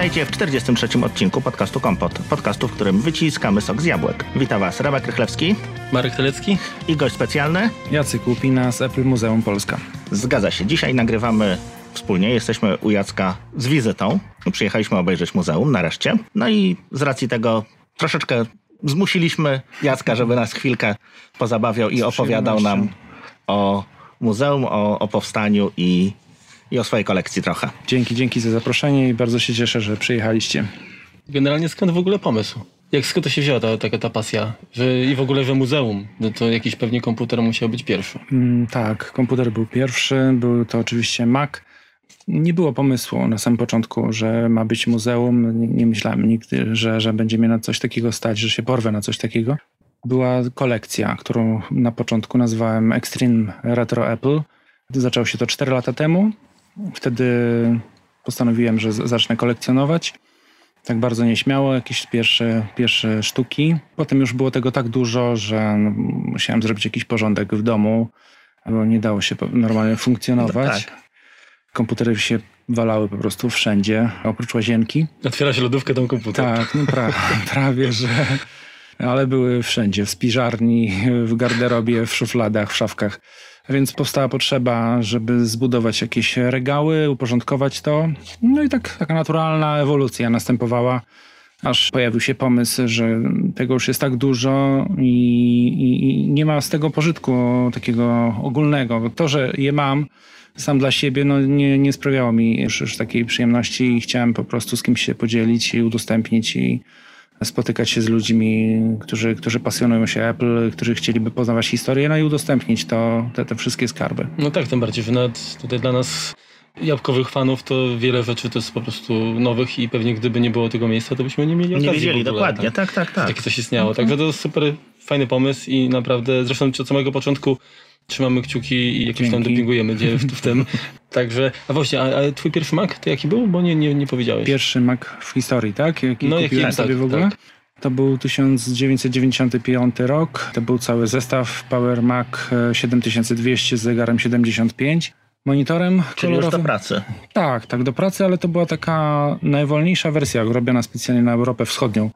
Witajcie w 43. odcinku podcastu Kompot. Podcastu, w którym wyciskamy sok z jabłek. Witam Was Rebek Rychlewski Marek Telecki i gość specjalny. Jacek Łupina z Apple Muzeum Polska. Zgadza się. Dzisiaj nagrywamy wspólnie. Jesteśmy u Jacka z wizytą. Przyjechaliśmy obejrzeć muzeum nareszcie. No i z racji tego troszeczkę zmusiliśmy Jacka, żeby nas chwilkę pozabawiał i opowiadał nam o muzeum, o, o powstaniu i, i o swojej kolekcji trochę. Dzięki, dzięki za zaproszenie i bardzo się cieszę, że przyjechaliście. Generalnie skąd w ogóle pomysł? Jak skąd to się wzięła ta, taka ta pasja? Że, I w ogóle, że muzeum, no to jakiś pewnie komputer musiał być pierwszy. Mm, tak, komputer był pierwszy, był to oczywiście Mac. Nie było pomysłu na samym początku, że ma być muzeum. Nie, nie myślałem nigdy, że, że będzie mnie na coś takiego stać, że się porwę na coś takiego. Była kolekcja, którą na początku nazwałem Extreme Retro Apple. Zaczęło się to 4 lata temu. Wtedy postanowiłem, że zacznę kolekcjonować. Tak bardzo nieśmiało, jakieś pierwsze, pierwsze sztuki. Potem już było tego tak dużo, że no, musiałem zrobić jakiś porządek w domu, bo nie dało się normalnie funkcjonować. Tak. Komputery się walały po prostu wszędzie, oprócz łazienki. Otwiera się lodówkę, tam komputer. Tak, no pra, prawie, że. Ale były wszędzie, w spiżarni, w garderobie, w szufladach, w szafkach. Więc powstała potrzeba, żeby zbudować jakieś regały, uporządkować to. No i tak taka naturalna ewolucja następowała, aż pojawił się pomysł, że tego już jest tak dużo i, i, i nie ma z tego pożytku takiego ogólnego. To, że je mam, sam dla siebie no, nie, nie sprawiało mi już, już takiej przyjemności i chciałem po prostu z kimś się podzielić i udostępnić i spotykać się z ludźmi, którzy, którzy pasjonują się Apple, którzy chcieliby poznawać historię, no i udostępnić to, te, te wszystkie skarby. No tak, tym bardziej, że nawet tutaj dla nas jabłkowych fanów to wiele rzeczy to jest po prostu nowych i pewnie gdyby nie było tego miejsca, to byśmy nie mieli okazji Nie wiedzieli ogóle, dokładnie. Tak, tak, tak. Takie coś istniało. Także to jest super fajny pomysł i naprawdę zresztą od samego początku trzymamy kciuki i jakoś tam Dzięki. dopingujemy gdzie w, w tym. Także, a właśnie, a, a twój pierwszy Mac to jaki był? Bo nie, nie, nie powiedziałeś. Pierwszy Mac w historii, tak? Jaki No, kupiłem jaki- sobie tak, w ogóle. tak. To był 1995 rok. To był cały zestaw Power Mac e, 7200 z zegarem 75. Monitorem Czyli już do kolorowym. pracy. Tak, tak, do pracy, ale to była taka najwolniejsza wersja, robiona specjalnie na Europę Wschodnią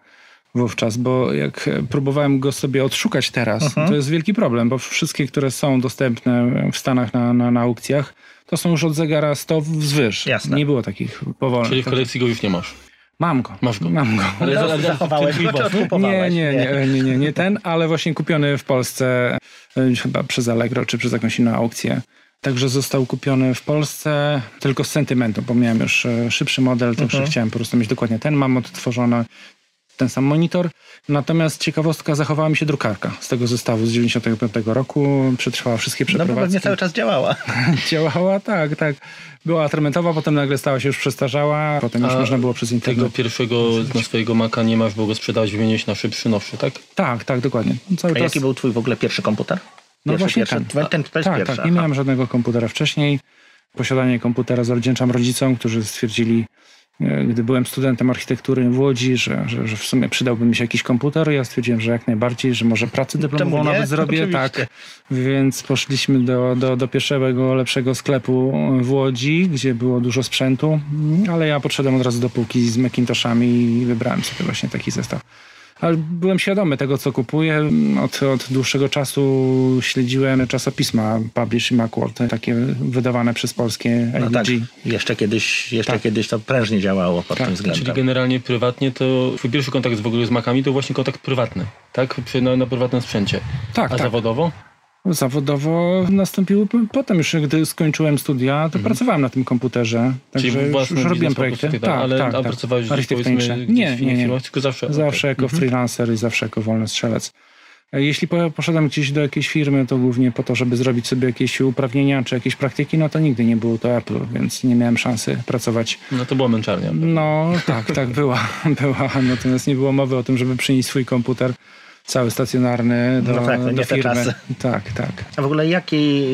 wówczas, bo jak e, próbowałem go sobie odszukać teraz, Mhm. to jest wielki problem, bo wszystkie, które są dostępne w Stanach na, na, na aukcjach, to są już od zegara 100 wzwyż. Jasne. Nie było takich powolnych. Czyli w kolekcji go już nie masz. Mam go. Masz go. Mam go. Ale, No, zachowałeś go? Nie, nie, nie, nie, nie, nie ten, ale właśnie kupiony w Polsce e, chyba przez Allegro czy przez jakąś inną aukcję. Także został kupiony w Polsce tylko z sentymentu, bo miałem już e, szybszy model, także Mhm. chciałem po prostu mieć dokładnie ten. Mam odtworzony ten sam monitor. Natomiast ciekawostka, zachowała mi się drukarka z tego zestawu z 95 roku. Przetrwała wszystkie No przeprowadzki. pewnie cały czas działała. Działała, tak, tak. Była atramentowa, potem nagle stała się już przestarzała, potem już A można było przez Tego internet. pierwszego na swojego Maca nie masz, bo go sprzedałeś, wymieniłeś na szybszy, nowszy, tak? Tak, tak, dokładnie. Cały A czas... jaki był twój w ogóle pierwszy komputer? No Pierwszy, właśnie pierwszy. ten. Ten, jest tak, pierwszy. tak. Nie miałem żadnego komputera wcześniej. Posiadanie komputera zawdzięczam rodzicom, którzy stwierdzili, gdy byłem studentem architektury w Łodzi, że, że, że w sumie przydałby mi się jakiś komputer. Ja stwierdziłem, że jak najbardziej, że może pracę dyplomową nawet zrobię. Oczywiście. Tak. Więc poszliśmy do, do, do pierwszego, lepszego sklepu w Łodzi, gdzie było dużo sprzętu, ale ja podszedłem od razu do półki z Macintoshami i wybrałem sobie właśnie taki zestaw. Ale byłem świadomy tego, co kupuję. Od, od dłuższego czasu śledziłem czasopisma Publish i Macworld, takie wydawane przez polskie No tak, jeszcze kiedyś, jeszcze Tak. kiedyś to prężnie działało pod Tak, tym względem. Czyli generalnie prywatnie to twój pierwszy kontakt w ogóle z Macami to właśnie kontakt prywatny, tak? Na, na prywatnym sprzęcie. Tak, A tak. zawodowo? Zawodowo nastąpił p- potem już, gdy skończyłem studia, to pracowałem na tym komputerze. Także Mhm. Czyli już, już robiłem projekty. tak, ale tak, tak. pracowałeś gdzieś Architektoniczne. Nie, nie, nie. tylko zawsze? Zawsze jako freelancer i zawsze jako wolny strzelec. E, Jeśli po- poszedłem gdzieś do jakiejś firmy, to głównie po to, żeby zrobić sobie jakieś uprawnienia czy jakieś praktyki, no to nigdy nie było to Apple, więc nie miałem szansy pracować. No to była męczarnia. No tak, tak była, była. Natomiast nie było mowy o tym, żeby przynieść swój komputer cały stacjonarny do, No tak, no nie do te firmy. czasy. Tak, tak. A w ogóle jaki,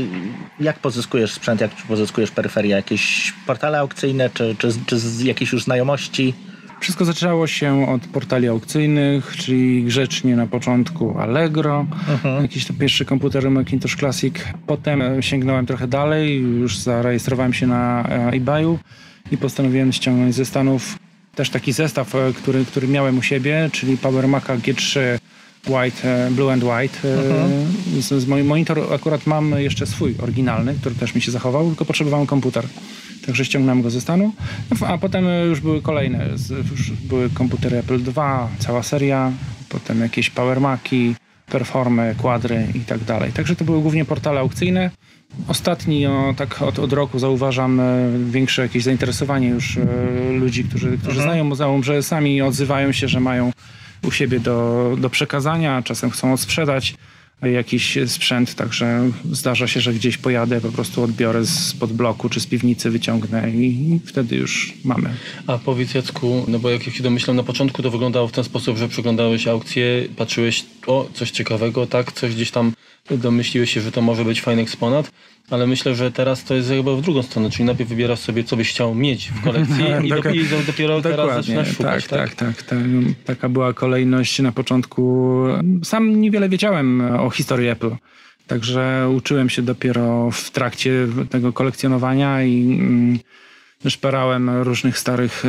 jak pozyskujesz sprzęt, jak pozyskujesz peryferia? Jakieś portale aukcyjne, czy, czy, czy z jakieś już znajomości? Wszystko zaczęło się od portali aukcyjnych, czyli grzecznie na początku Allegro, jakiś to pierwszy komputer Macintosh Classic. Potem sięgnąłem trochę dalej, już zarejestrowałem się na e, eBayu i postanowiłem ściągnąć ze Stanów też taki zestaw, e, który, który miałem u siebie, czyli Power Maca G3 White, e, Blue and White. Z, z mój monitor akurat mam jeszcze swój oryginalny, który też mi się zachował, tylko potrzebowałem komputer. Także ściągnąłem go ze stanu, a potem już były kolejne. Już były komputery Apple II, cała seria, potem jakieś Power Maci, Performy, Quadry i tak dalej. Także to były głównie portale aukcyjne. Ostatni, o, tak od, od roku zauważam e, większe jakieś zainteresowanie już e, ludzi, którzy, którzy mhm. znają muzeum, że sami odzywają się, że mają u siebie do, do przekazania, czasem chcą odsprzedać jakiś sprzęt, także zdarza się, że gdzieś pojadę, po prostu odbiorę z pod bloku czy z piwnicy, wyciągnę i wtedy już mamy. A powiedz Jacku, no bo jak się domyślam, na początku to wyglądało w ten sposób, że przeglądałeś aukcję, patrzyłeś, o, coś ciekawego, tak, coś gdzieś tam domyśliłeś się, że to może być fajny eksponat, ale myślę, że teraz to jest chyba w drugą stronę, czyli najpierw wybierasz sobie, co byś chciał mieć w kolekcji i, do, i dopiero teraz zaczynasz szukać. Tak, tak, tak, tak, Taka była kolejność na początku. Sam niewiele wiedziałem o historii Apple. Także uczyłem się dopiero w trakcie tego kolekcjonowania i mm, szperałem różnych starych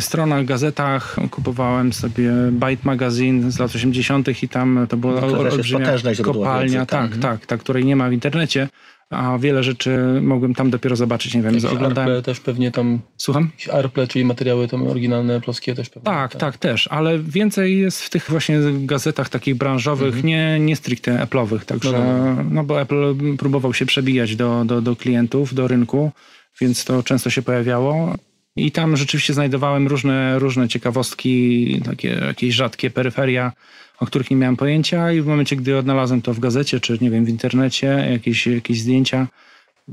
stronach, gazetach. Kupowałem sobie Byte Magazine z lat 80. i tam to była no, olbrzymia kopalnia, wiedzy, tak, tak, tak, tak, której nie ma w internecie, a wiele rzeczy mogłem tam dopiero zobaczyć, nie wiem, Jakieś oglądałem... Arple też pewnie tam... Słucham? Arple, czyli materiały tam oryginalne, polskie też pewnie. Tak, tak, tak, też, ale więcej jest w tych właśnie gazetach takich branżowych, mhm. nie, nie stricte Apple'owych, także, no, no. no bo Apple próbował się przebijać do, do, do klientów, do rynku, więc to często się pojawiało. I tam rzeczywiście znajdowałem różne, różne ciekawostki, takie jakieś rzadkie peryferia, o których nie miałem pojęcia i w momencie, gdy odnalazłem to w gazecie, czy nie wiem, w internecie, jakieś, jakieś zdjęcia,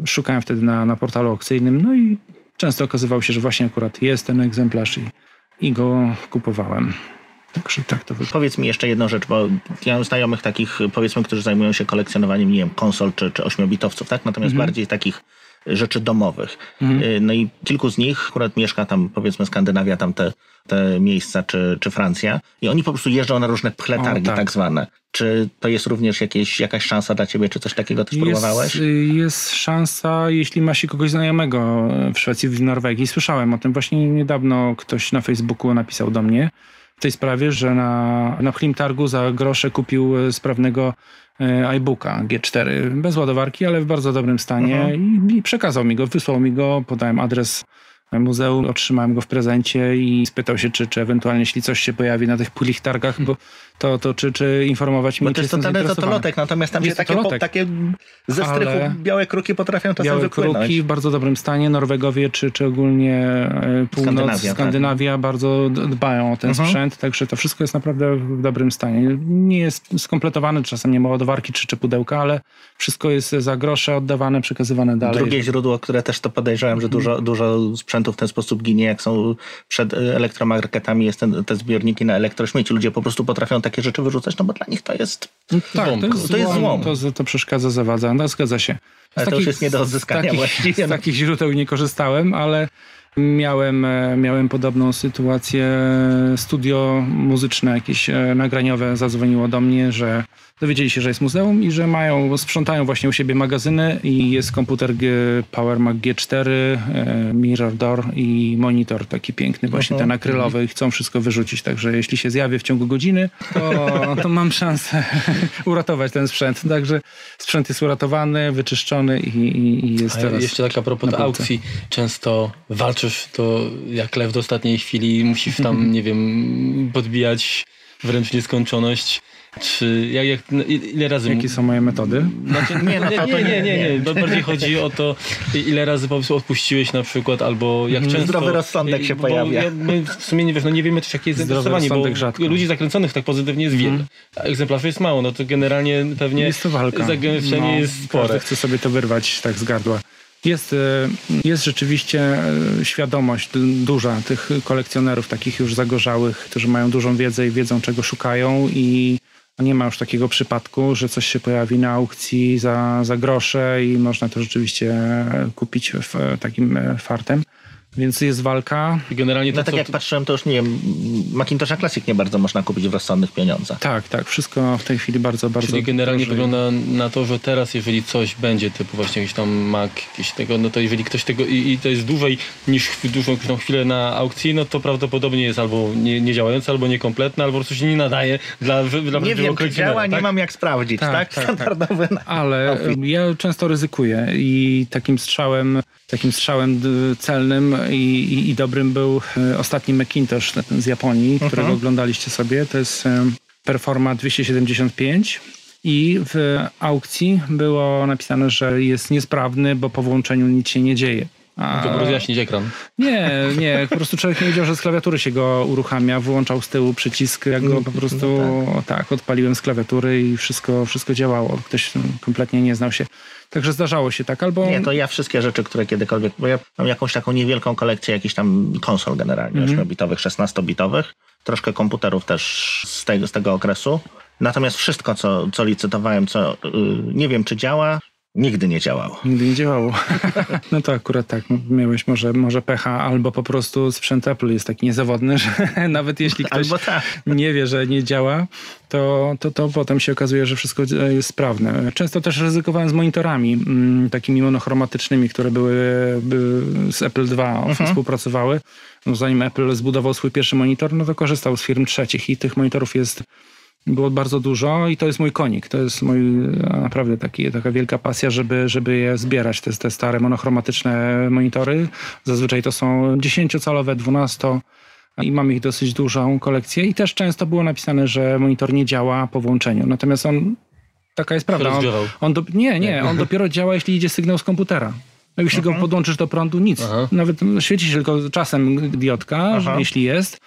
szukałem wtedy na, na portalu aukcyjnym, no i często okazywało się, że właśnie akurat jest ten egzemplarz i, i go kupowałem. Także tak to wygląda. Powiedz mi jeszcze jedną rzecz, bo ja mam znajomych takich, powiedzmy, którzy zajmują się kolekcjonowaniem, nie wiem, konsol czy, czy ośmiobitowców, tak? Natomiast mhm. bardziej takich rzeczy domowych. Mhm. Y, no i kilku z nich akurat mieszka tam, powiedzmy Skandynawia, tam te, te miejsca, czy, czy Francja i oni po prostu jeżdżą na różne pchletargi o, tak. tak. zwane. Czy to jest również jakieś, jakaś szansa dla ciebie, czy coś takiego też jest, próbowałeś? Y, jest szansa, jeśli ma się kogoś znajomego w Szwecji, w Norwegii. Słyszałem o tym. Właśnie niedawno ktoś na Facebooku napisał do mnie w tej sprawie, że na, na Targu za grosze kupił y, sprawnego iBooka G4 bez ładowarki, ale w bardzo dobrym stanie. I, i przekazał mi go, wysłał mi go, podałem adres muzeum, otrzymałem go w prezencie i spytał się, czy, czy ewentualnie jeśli coś się pojawi na tych pulich targach, bo to, to czy, czy informować mnie, Bo to jest totalny totolotek, natomiast tam jest się takie, po, takie ze strychu białe kruki potrafią czasem białe wypłynąć. kruki w bardzo dobrym stanie. Norwegowie czy, czy ogólnie e, północ, Skandynawia, tak. Skandynawia tak. bardzo dbają o ten mhm. sprzęt, także to wszystko jest naprawdę w dobrym stanie. Nie jest skompletowane, czasem nie ma ładowarki czy, czy pudełka, ale wszystko jest za grosze oddawane, przekazywane dalej. Drugie źródło, które też to podejrzewam, że dużo, dużo sprzętu w ten sposób ginie, jak są przed elektromarketami, jest ten, te zbiorniki na elektrośmieci. Ludzie po prostu potrafią takie rzeczy wyrzucać, no bo dla nich to jest no tak, złom. To jest, to jest złom. To, to przeszkadza, zawadza. No zgadza się. Ale takich, to już jest nie do odzyskania takich, właściwie. Z takich źródeł nie korzystałem, ale miałem, e, miałem podobną sytuację. Studio muzyczne, jakieś e, nagraniowe zadzwoniło do mnie, że dowiedzieli się, że jest muzeum i że mają, sprzątają właśnie u siebie magazyny i jest komputer G, Power Mac G4, e, Mirror Door i monitor taki piękny, właśnie -huh. ten akrylowy i chcą wszystko wyrzucić, także jeśli się zjawię w ciągu godziny, to, to mam szansę uratować ten sprzęt. Także sprzęt jest uratowany, wyczyszczony i, i, i jest A teraz Jeszcze tak a propos aukcji, często walczysz to jak lew do ostatniej chwili, musisz tam, nie wiem, podbijać wręcz nieskończoność. Czy jak, jak, no, ile razy... Jakie są moje metody? Znaczy, nie, no, nie, nie, nie, nie, nie. Bardziej chodzi o to, ile razy po prostu odpuściłeś na przykład, albo jak często... Zdrowy rozsądek się pojawia. Ja, my w sumie nie wiesz, no nie wiemy też jakie jest zainteresowanie, bo rzadko. ludzi zakręconych tak pozytywnie jest wiele. Hmm. A egzemplarzy jest mało, no to generalnie pewnie... Jest to walka. Zagęszczenie no, jest spore. Każdy chce sobie to wyrwać tak z gardła. Jest, e, jest rzeczywiście e, świadomość duża tych kolekcjonerów, takich już zagorzałych, którzy mają dużą wiedzę i wiedzą, czego szukają i nie ma już takiego przypadku, że coś się pojawi na aukcji za, za grosze i można to rzeczywiście kupić w, takim e, fartem. Więc jest walka. Generalnie to, No tak co- jak patrzyłem, to już nie wiem, Macintosha Classic nie bardzo można kupić w rozsądnych pieniądzach. Tak, tak, wszystko w tej chwili bardzo, bardzo Czyli generalnie drożeje. wygląda na to, że teraz jeżeli coś będzie, typu właśnie jakiś tam Mac, jakiś tego, no to jeżeli ktoś tego i, i to jest dłużej niż w dużą chwilę na aukcji, no to prawdopodobnie jest albo nie, nie działające, albo niekompletne, albo po prostu się nie nadaje dla, dla Nie wiem, czy działa, nie tak? mam jak sprawdzić, Tak, tak? tak, Standardowy na- Ale Outfit. ja często ryzykuję i takim strzałem, takim strzałem celnym i, i, i dobrym był e, ostatni Macintosh z Japonii, Mhm. którego oglądaliście sobie. To jest e, Performa 275 i w aukcji było napisane, że jest niesprawny, bo po włączeniu nic się nie dzieje. A- To rozjaśnić ekran. Nie, nie, po prostu człowiek nie wiedział, że z klawiatury się go uruchamia, wyłączał z tyłu przycisk, jak go po prostu tak. odpaliłem z klawiatury i wszystko, wszystko działało. Ktoś kompletnie nie znał się. Także zdarzało się tak, albo Nie, to ja wszystkie rzeczy, które kiedykolwiek, bo ja mam jakąś taką niewielką kolekcję jakichś tam konsol generalnie, Mhm. 8-bitowych, 16-bitowych, troszkę komputerów też z tego, z tego okresu. Natomiast wszystko, co, co licytowałem, co y, nie wiem, czy działa, nigdy nie działało. nigdy nie działało. No to akurat tak, miałeś może, może pecha, albo po prostu sprzęt Apple jest taki niezawodny, że nawet jeśli ktoś Albo tak. nie wie, że nie działa, to, to, to potem się okazuje, że wszystko jest sprawne. Często też ryzykowałem z monitorami mm, takimi monochromatycznymi, które były, były z Apple II współpracowały. No, zanim Apple zbudował swój pierwszy monitor, no to korzystał z firm trzecich i tych monitorów jest było bardzo dużo i to jest mój konik. To jest mój e, naprawdę taki, taka wielka pasja, żeby, żeby je zbierać, te, te stare monochromatyczne monitory. Zazwyczaj to są 10-calowe, 12 i mam ich dosyć dużą kolekcję i też często było napisane, że monitor nie działa po włączeniu. Natomiast on, taka jest prawda, on, on do, nie, nie, on dopiero działa, jeśli idzie sygnał z komputera. No, Jeśli go podłączysz do prądu, nic. Aha. Nawet świeci się tylko czasem diotka, że, Aha. jeśli jest,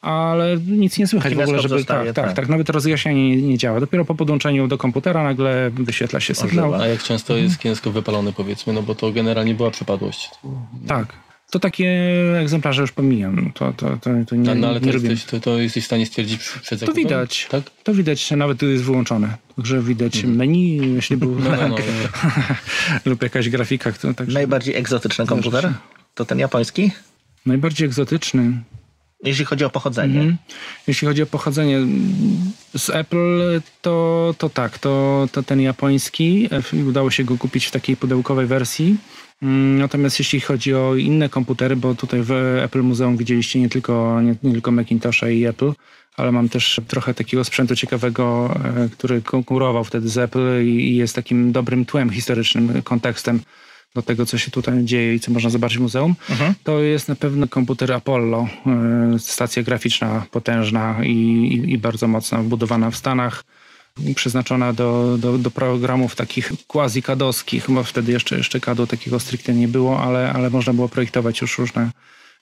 ale nic nie słychać w ogóle, żeby... zostaje, tak, tak, tak. tak, nawet rozjaśnienie nie, nie działa. Dopiero po podłączeniu do komputera nagle wyświetla się sygnał. A jak często jest kiepsko wypalony powiedzmy, no bo to generalnie była przypadłość. Tak. To takie egzemplarze już pomijam. No To, to, to, to nie, No, no ale to nie robię. jesteś, to, to jesteś w stanie stwierdzić przed To zakupem? widać. Tak? To widać, nawet tu jest wyłączone. Także widać menu, jeśli był No, no, no. lub jakaś grafika. To, także Najbardziej egzotyczny komputer to ten japoński, najbardziej egzotyczny. Jeśli chodzi o pochodzenie. Mhm. Jeśli chodzi o pochodzenie z Apple, to, to tak, to, to ten japoński. Udało się go kupić w takiej pudełkowej wersji. Mm, Natomiast jeśli chodzi o inne komputery, bo tutaj w Apple Muzeum widzieliście nie tylko, nie, nie tylko Macintosha i Apple, ale mam też trochę takiego sprzętu ciekawego, e, który konkurował wtedy z Apple i jest takim dobrym tłem historycznym, kontekstem do tego, co się tutaj dzieje i co można zobaczyć w muzeum. To jest na pewno komputer Apollo, e, stacja graficzna potężna i, i, i bardzo mocno budowana w Stanach przeznaczona do, do, do programów takich quasi-kadowskich, bo wtedy jeszcze, jeszcze kadu takiego stricte nie było, ale, ale można było projektować już różne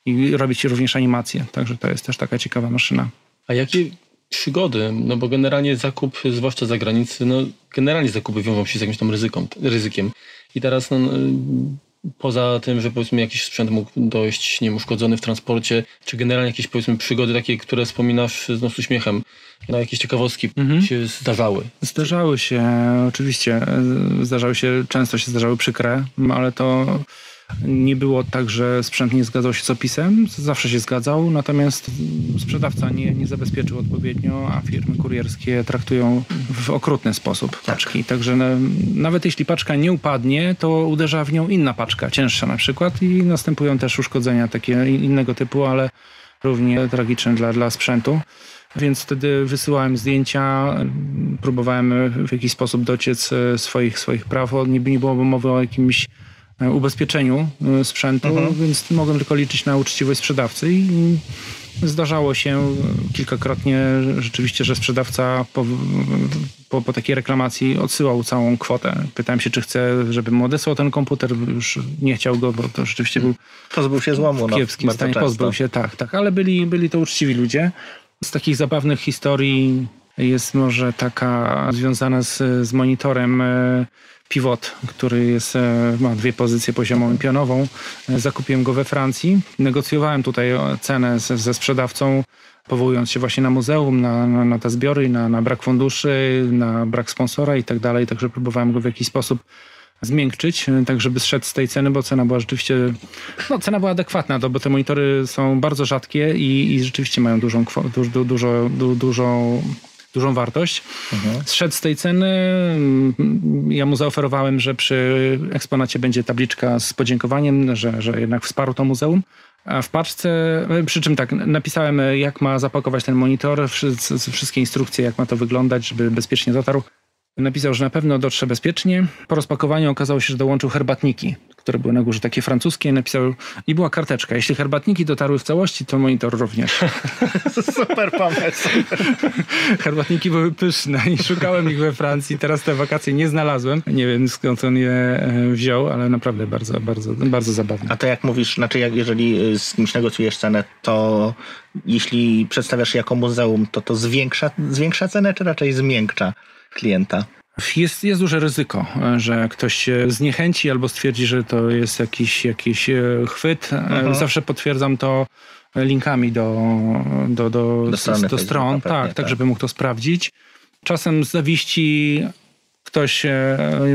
i robić również animacje. Także to jest też taka ciekawa maszyna. A jakie przygody? No bo generalnie zakup, zwłaszcza za granicę, no generalnie zakupy wiążą się z jakimś tam ryzyką, ryzykiem. I teraz no, poza tym, że powiedzmy jakiś sprzęt mógł dojść nieuszkodzony w transporcie, czy generalnie jakieś powiedzmy przygody takie, które wspominasz no, z uśmiechem, no, jakieś ciekawostki się zdarzały. Zdarzały się, oczywiście, zdarzały się, często się zdarzały przykre, ale to nie było tak, że sprzęt nie zgadzał się z opisem, zawsze się zgadzał, natomiast sprzedawca nie, nie zabezpieczył odpowiednio, a firmy kurierskie traktują w okrutny sposób paczki. Także na, nawet jeśli paczka nie upadnie, to uderza w nią inna paczka, cięższa na przykład i następują też uszkodzenia takie innego typu, ale równie tragiczne dla, dla sprzętu. Więc wtedy wysyłałem zdjęcia, próbowałem w jakiś sposób dociec e, swoich, swoich praw. Nie, nie było mowy o jakimś ubezpieczeniu e, sprzętu, więc mogłem tylko liczyć na uczciwość sprzedawcy i zdarzało się kilkakrotnie rzeczywiście, że sprzedawca po, po, po takiej reklamacji odsyłał całą kwotę. Pytałem się, czy chce, żebym odesłał ten komputer. Już nie chciał go, bo to rzeczywiście był Pozbył się złomu. w No, kiepskim stanie. często. Pozbył się, tak, tak. Ale byli, byli to uczciwi ludzie. Z takich zabawnych historii jest może taka związana z, z monitorem e, Pivot, który jest, e, ma dwie pozycje poziomą i pionową. E, Zakupiłem go we Francji. Negocjowałem tutaj cenę ze, ze sprzedawcą, powołując się właśnie na muzeum, na, na, na te zbiory, na, na brak funduszy, na brak sponsora i tak dalej. Także próbowałem go w jakiś sposób zmiękczyć, tak żeby zszedł z tej ceny, bo cena była rzeczywiście, no cena była adekwatna, bo te monitory są bardzo rzadkie i, i rzeczywiście mają dużą, dużo, du, dużą, dużą wartość. Zszedł z tej ceny, ja mu zaoferowałem, że przy eksponacie będzie tabliczka z podziękowaniem, że, że jednak wsparł to muzeum. A w paczce, przy czym tak, napisałem jak ma zapakować ten monitor, wszy- wszystkie instrukcje, jak ma to wyglądać, żeby bezpiecznie dotarł. Napisał, że na pewno dotrze bezpiecznie. Po rozpakowaniu okazało się, że dołączył herbatniki, które były na górze takie francuskie. Napisał i była karteczka. Jeśli herbatniki dotarły w całości, to monitor również. Super pomysł. Herbatniki były pyszne i szukałem ich we Francji. Teraz te wakacje nie znalazłem. Nie wiem skąd on je e, wziął, ale naprawdę bardzo, bardzo, bardzo zabawne. A to jak mówisz, znaczy jak, jeżeli y, z kimś negocjujesz cenę, to jeśli przedstawiasz jako muzeum, to to zwiększa, zwiększa cenę, czy raczej zmiękcza klienta? Jest, jest duże ryzyko, e, że ktoś się zniechęci albo stwierdzi, że to jest jakiś, jakiś e, chwyt. E, Mhm. Zawsze potwierdzam to linkami do, do, do, Do strony do stron, Facebooka pewnie, tak, tak, tak. żeby mógł to sprawdzić. Czasem z zawiści ktoś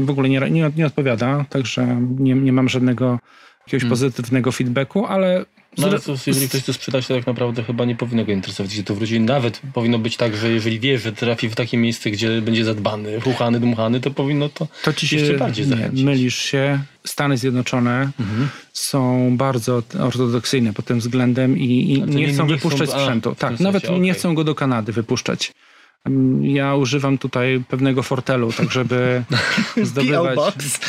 w ogóle nie, nie, nie odpowiada, także nie, nie mam żadnego jakiegoś pozytywnego feedbacku, ale No ale to, jeżeli ktoś to sprzedać, to tak naprawdę chyba nie powinno go interesować, gdzie to wróci. Nawet powinno być tak, że jeżeli wie, że trafi w takie miejsce, gdzie będzie zadbany, ruchany, dmuchany, to powinno to, To ci się jeszcze bardziej nie, zachęcić. mylisz się. Stany Zjednoczone Mhm. są bardzo ortodoksyjne pod tym względem i, i A nie nie- chcą nie chcą- wypuszczać a, sprzętu. tym Tak, sensie, nawet nie okej. chcą go do Kanady wypuszczać. Ja używam tutaj pewnego fortelu, tak żeby zdobywać... box.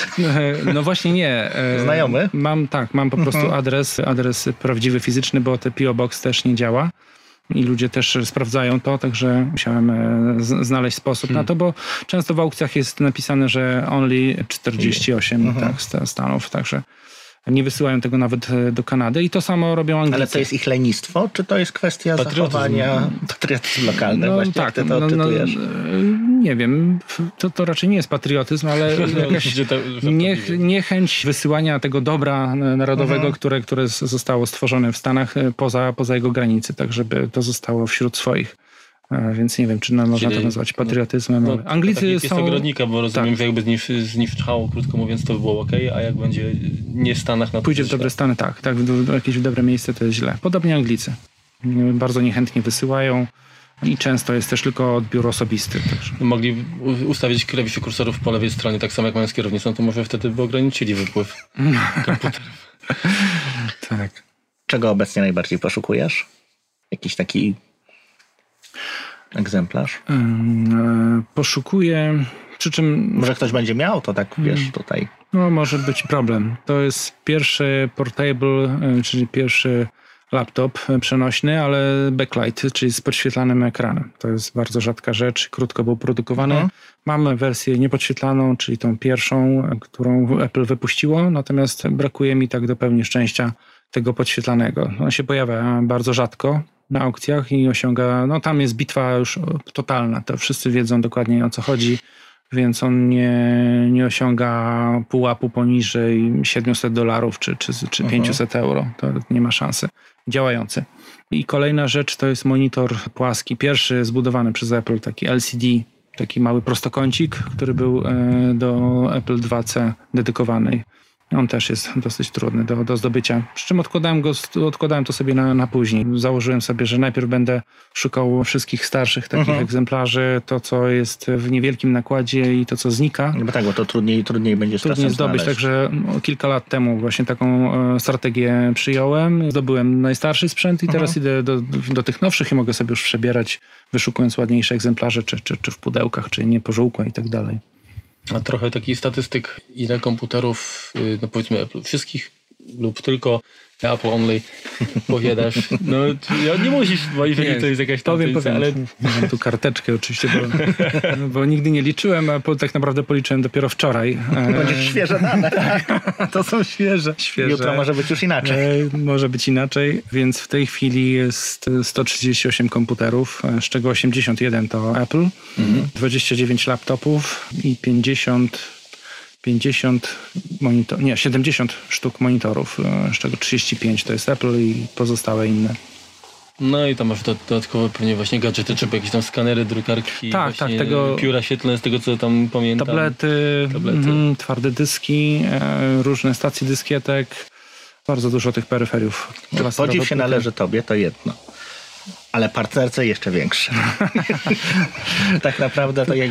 No właśnie nie. Znajomy? Mam, tak, mam po prostu adres, adres prawdziwy, fizyczny, bo te PO Box też nie działa. I ludzie też sprawdzają to, także musiałem e, znaleźć sposób na to, bo często w aukcjach jest napisane, że only 48 tak, sta- stanów, także nie wysyłają tego nawet e, do Kanady i to samo robią Anglicy. Ale to jest ich lenistwo, czy to jest kwestia Patriotyzm. zachowania patriotyzm lokalny? no, Właśnie tak, jak ty to no, no, odczytujesz? e, nie wiem, to, to raczej nie jest patriotyzm, ale jakaś że Niech, to- niechęć wysyłania tego dobra e, narodowego, Mhm. które, które zostało stworzone w Stanach poza, poza jego granicy, tak żeby to zostało wśród swoich. Więc nie wiem, czy no, można to nazwać patriotyzmem. No, Anglicy tak jak jest są... ogrodnika, bo rozumiem, tak. że jakby znisz- zniszczało, krótko mówiąc, to by było ok, a jak będzie nie w Stanach, no to Pójdzie w dobre źle. stany, tak. tak w, w jakieś dobre miejsce to jest źle. Podobnie Anglicy. Bardzo niechętnie wysyłają i często jest też tylko odbiór osobisty. Także. Mogli ustawić klawisze kursorów po lewej stronie, tak samo jak mają z kierownicą, to może wtedy by ograniczyli wypływ. Tak. Czego obecnie najbardziej poszukujesz? Jakiś taki egzemplarz? E, Poszukuję, przy czym Może ktoś będzie miał to tak, wiesz, Mm. tutaj. No, może być problem. To jest pierwszy portable, e, czyli pierwszy laptop e, przenośny, ale backlight, czyli z podświetlanym ekranem. To jest bardzo rzadka rzecz, krótko był produkowany. Mhm. Mamy wersję niepodświetlaną, czyli tą pierwszą, którą Apple wypuściło, natomiast brakuje mi tak do pełni szczęścia tego podświetlanego. On się pojawia bardzo rzadko na aukcjach i osiąga, no tam jest bitwa już totalna, to wszyscy wiedzą dokładnie o co chodzi więc on nie, nie osiąga pułapu poniżej 700 dolarów czy, czy, czy 500 euro. To nie ma szansy. Działający. I kolejna rzecz to jest monitor płaski. Pierwszy zbudowany przez Apple, taki LCD, taki mały prostokącik, który był e, do Apple 2C dedykowany. On też jest dosyć trudny do, do zdobycia. Przy czym odkładałem, go, odkładałem to sobie na, na później. Założyłem sobie, że najpierw będę szukał wszystkich starszych takich Mhm. egzemplarzy, to co jest w niewielkim nakładzie i to co znika. No tak, bo to trudniej, trudniej będzie Trudniej zdobyć, znaleźć. także no, kilka lat temu właśnie taką e, strategię przyjąłem. Zdobyłem najstarszy sprzęt i teraz idę do, do tych nowszych i mogę sobie już przebierać, wyszukując ładniejsze egzemplarze, czy, czy, czy w pudełkach, czy niepożółkłe i tak dalej. A trochę takich statystyk, ile komputerów, y, no powiedzmy wszystkich lub tylko Apple only posiadasz. No ja nie musisz, bo jeżeli Nie, to jest jakaś tam Powiem, powiem. ale Mam tu karteczkę oczywiście, bo, bo nigdy nie liczyłem, a po, tak naprawdę policzyłem dopiero wczoraj. E, Będziesz świeże dane. to są świeże. świeże. Jutro może być już inaczej. E, Może być inaczej, więc w tej chwili jest 138 komputerów, z czego 81 to Apple, 29 laptopów i 50, 50 monitor, nie, 70 sztuk monitorów, e, z czego 35 to jest Apple i pozostałe inne. No i tam masz do- dodatkowe pewnie właśnie gadżety, czy jakieś tam skanery, drukarki, Tak, tak, tego- pióra świetlne, z tego co tam pamiętam. Tablety, Tablety. mhm, twarde dyski, e, różne stacje dyskietek. Bardzo dużo tych peryferiów. Klasy Podziw się należy tobie, to jedno. Ale partnerce jeszcze większe. tak naprawdę to ja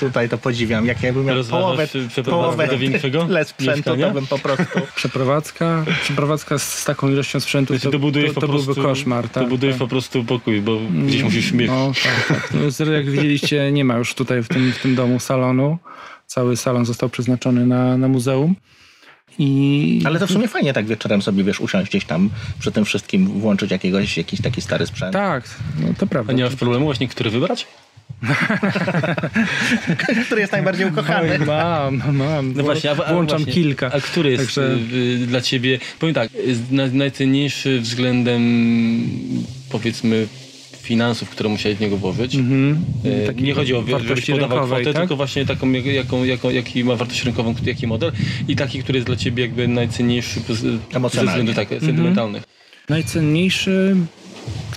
tutaj to podziwiam. Jak ja bym miał Rozważasz, połowę, połowę do większego tyle sprzętu, mieszkania? to bym po prostu... Przeprowadzka, przeprowadzka z, taką ilością sprzętu, Jeśli to, to to, po to prostu, byłby koszmar. Tak, to budujesz tak. po prostu pokój, bo gdzieś musisz mieć. No, tak, tak. No, jak widzieliście, nie ma już tutaj w tym, w tym domu salonu. Cały salon został przeznaczony na, na muzeum. I Ale to w sumie fajnie tak wieczorem sobie, wiesz, usiąść gdzieś tam przy tym wszystkim, włączyć jakiegoś, jakiś taki stary sprzęt. tak, no to prawda. A nie masz problemu właśnie, który wybrać? Który jest najbardziej ukochany. Oj, mam, mam. No właśnie, a, a Włączam właśnie, kilka. A który jest Także- y, dla ciebie, powiem tak, na, najcenniejszy względem powiedzmy finansów, które musiałeś w niego włożyć? E, Takiej nie chodzi o żebyś wartości podawał rynkowej, kwotę, tak? tylko właśnie taką, jak- jaką, jaką, jaki ma wartość rynkową, jaki model i taki, który jest dla ciebie jakby najcenniejszy ze względów tak, sentymentalnych. Najcenniejszy,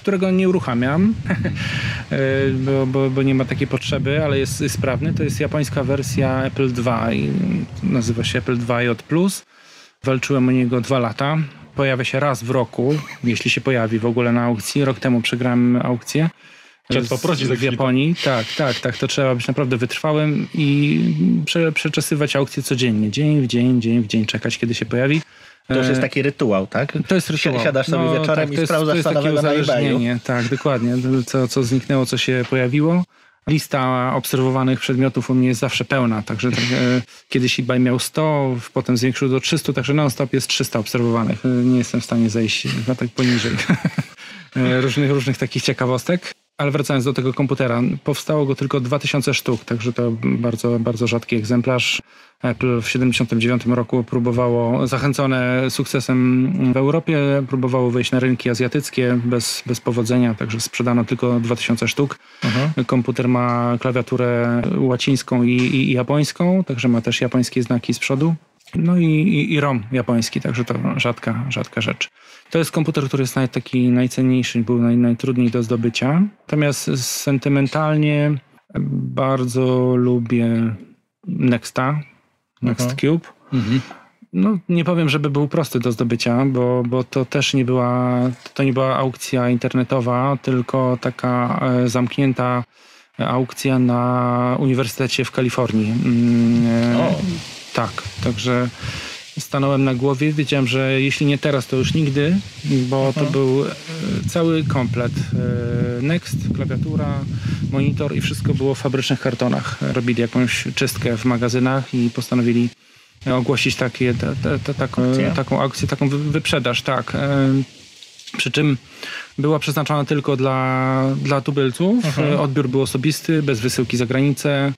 którego nie uruchamiam, e, bo, bo, bo nie ma takiej potrzeby, ale jest sprawny, to jest japońska wersja Apple II. Nazywa się Apple II Plus. Walczyłem o niego dwa lata. Pojawia się raz w roku, jeśli się pojawi w ogóle na aukcji. Rok temu przegrałem aukcję. Trzeba poprosić w. Japonii. Tak, tak, tak. To trzeba być naprawdę wytrwałym i prze, przeczesywać aukcję codziennie. Dzień w dzień, dzień w dzień, czekać kiedy się pojawi. To już E, jest taki rytuał, tak? to jest rytuał. Siadasz sobie No, wieczorem tak, i jest- sprawdzasz To stanowego na eBayu. tak, dokładnie. Co, co zniknęło, co się pojawiło. Lista obserwowanych przedmiotów u mnie jest zawsze pełna, także tak, e, kiedyś eBay miał 100, potem zwiększył do 300, także non-stop jest 300 obserwowanych. E, Nie jestem w stanie zejść na tak poniżej E, różnych, różnych takich ciekawostek. Ale wracając do tego komputera, powstało go tylko 2000 sztuk, także to bardzo, bardzo rzadki egzemplarz. Apple w 1979 roku próbowało, zachęcone sukcesem w Europie, próbowało wejść na rynki azjatyckie bez, bez powodzenia, także sprzedano tylko 2000 sztuk. Komputer ma klawiaturę łacińską i, i, i japońską, także ma też japońskie znaki z przodu. No i, i, i ROM japoński, także to rzadka, rzadka rzecz. To jest komputer, który jest naj, taki najcenniejszy, był naj, najtrudniej do zdobycia. Natomiast sentymentalnie bardzo lubię Nexta, Next Cube. Mhm. No, nie powiem, żeby był prosty do zdobycia, bo, bo to też nie była, to nie była aukcja internetowa, tylko taka e, zamknięta aukcja na Uniwersytecie w Kalifornii. Mm, e, O. Tak, także stanąłem na głowie, wiedziałem, że jeśli nie teraz, to już nigdy, bo to był e, cały komplet. E, Next, klawiatura, monitor i wszystko było w fabrycznych kartonach. Robili jakąś czystkę w magazynach i postanowili ogłosić takie, te, te, te, taką, Akcję? taką akcję, taką wy- wyprzedaż, tak. E, Przy czym była przeznaczona tylko dla, dla tubylców. E, Odbiór był osobisty, bez wysyłki za granicę.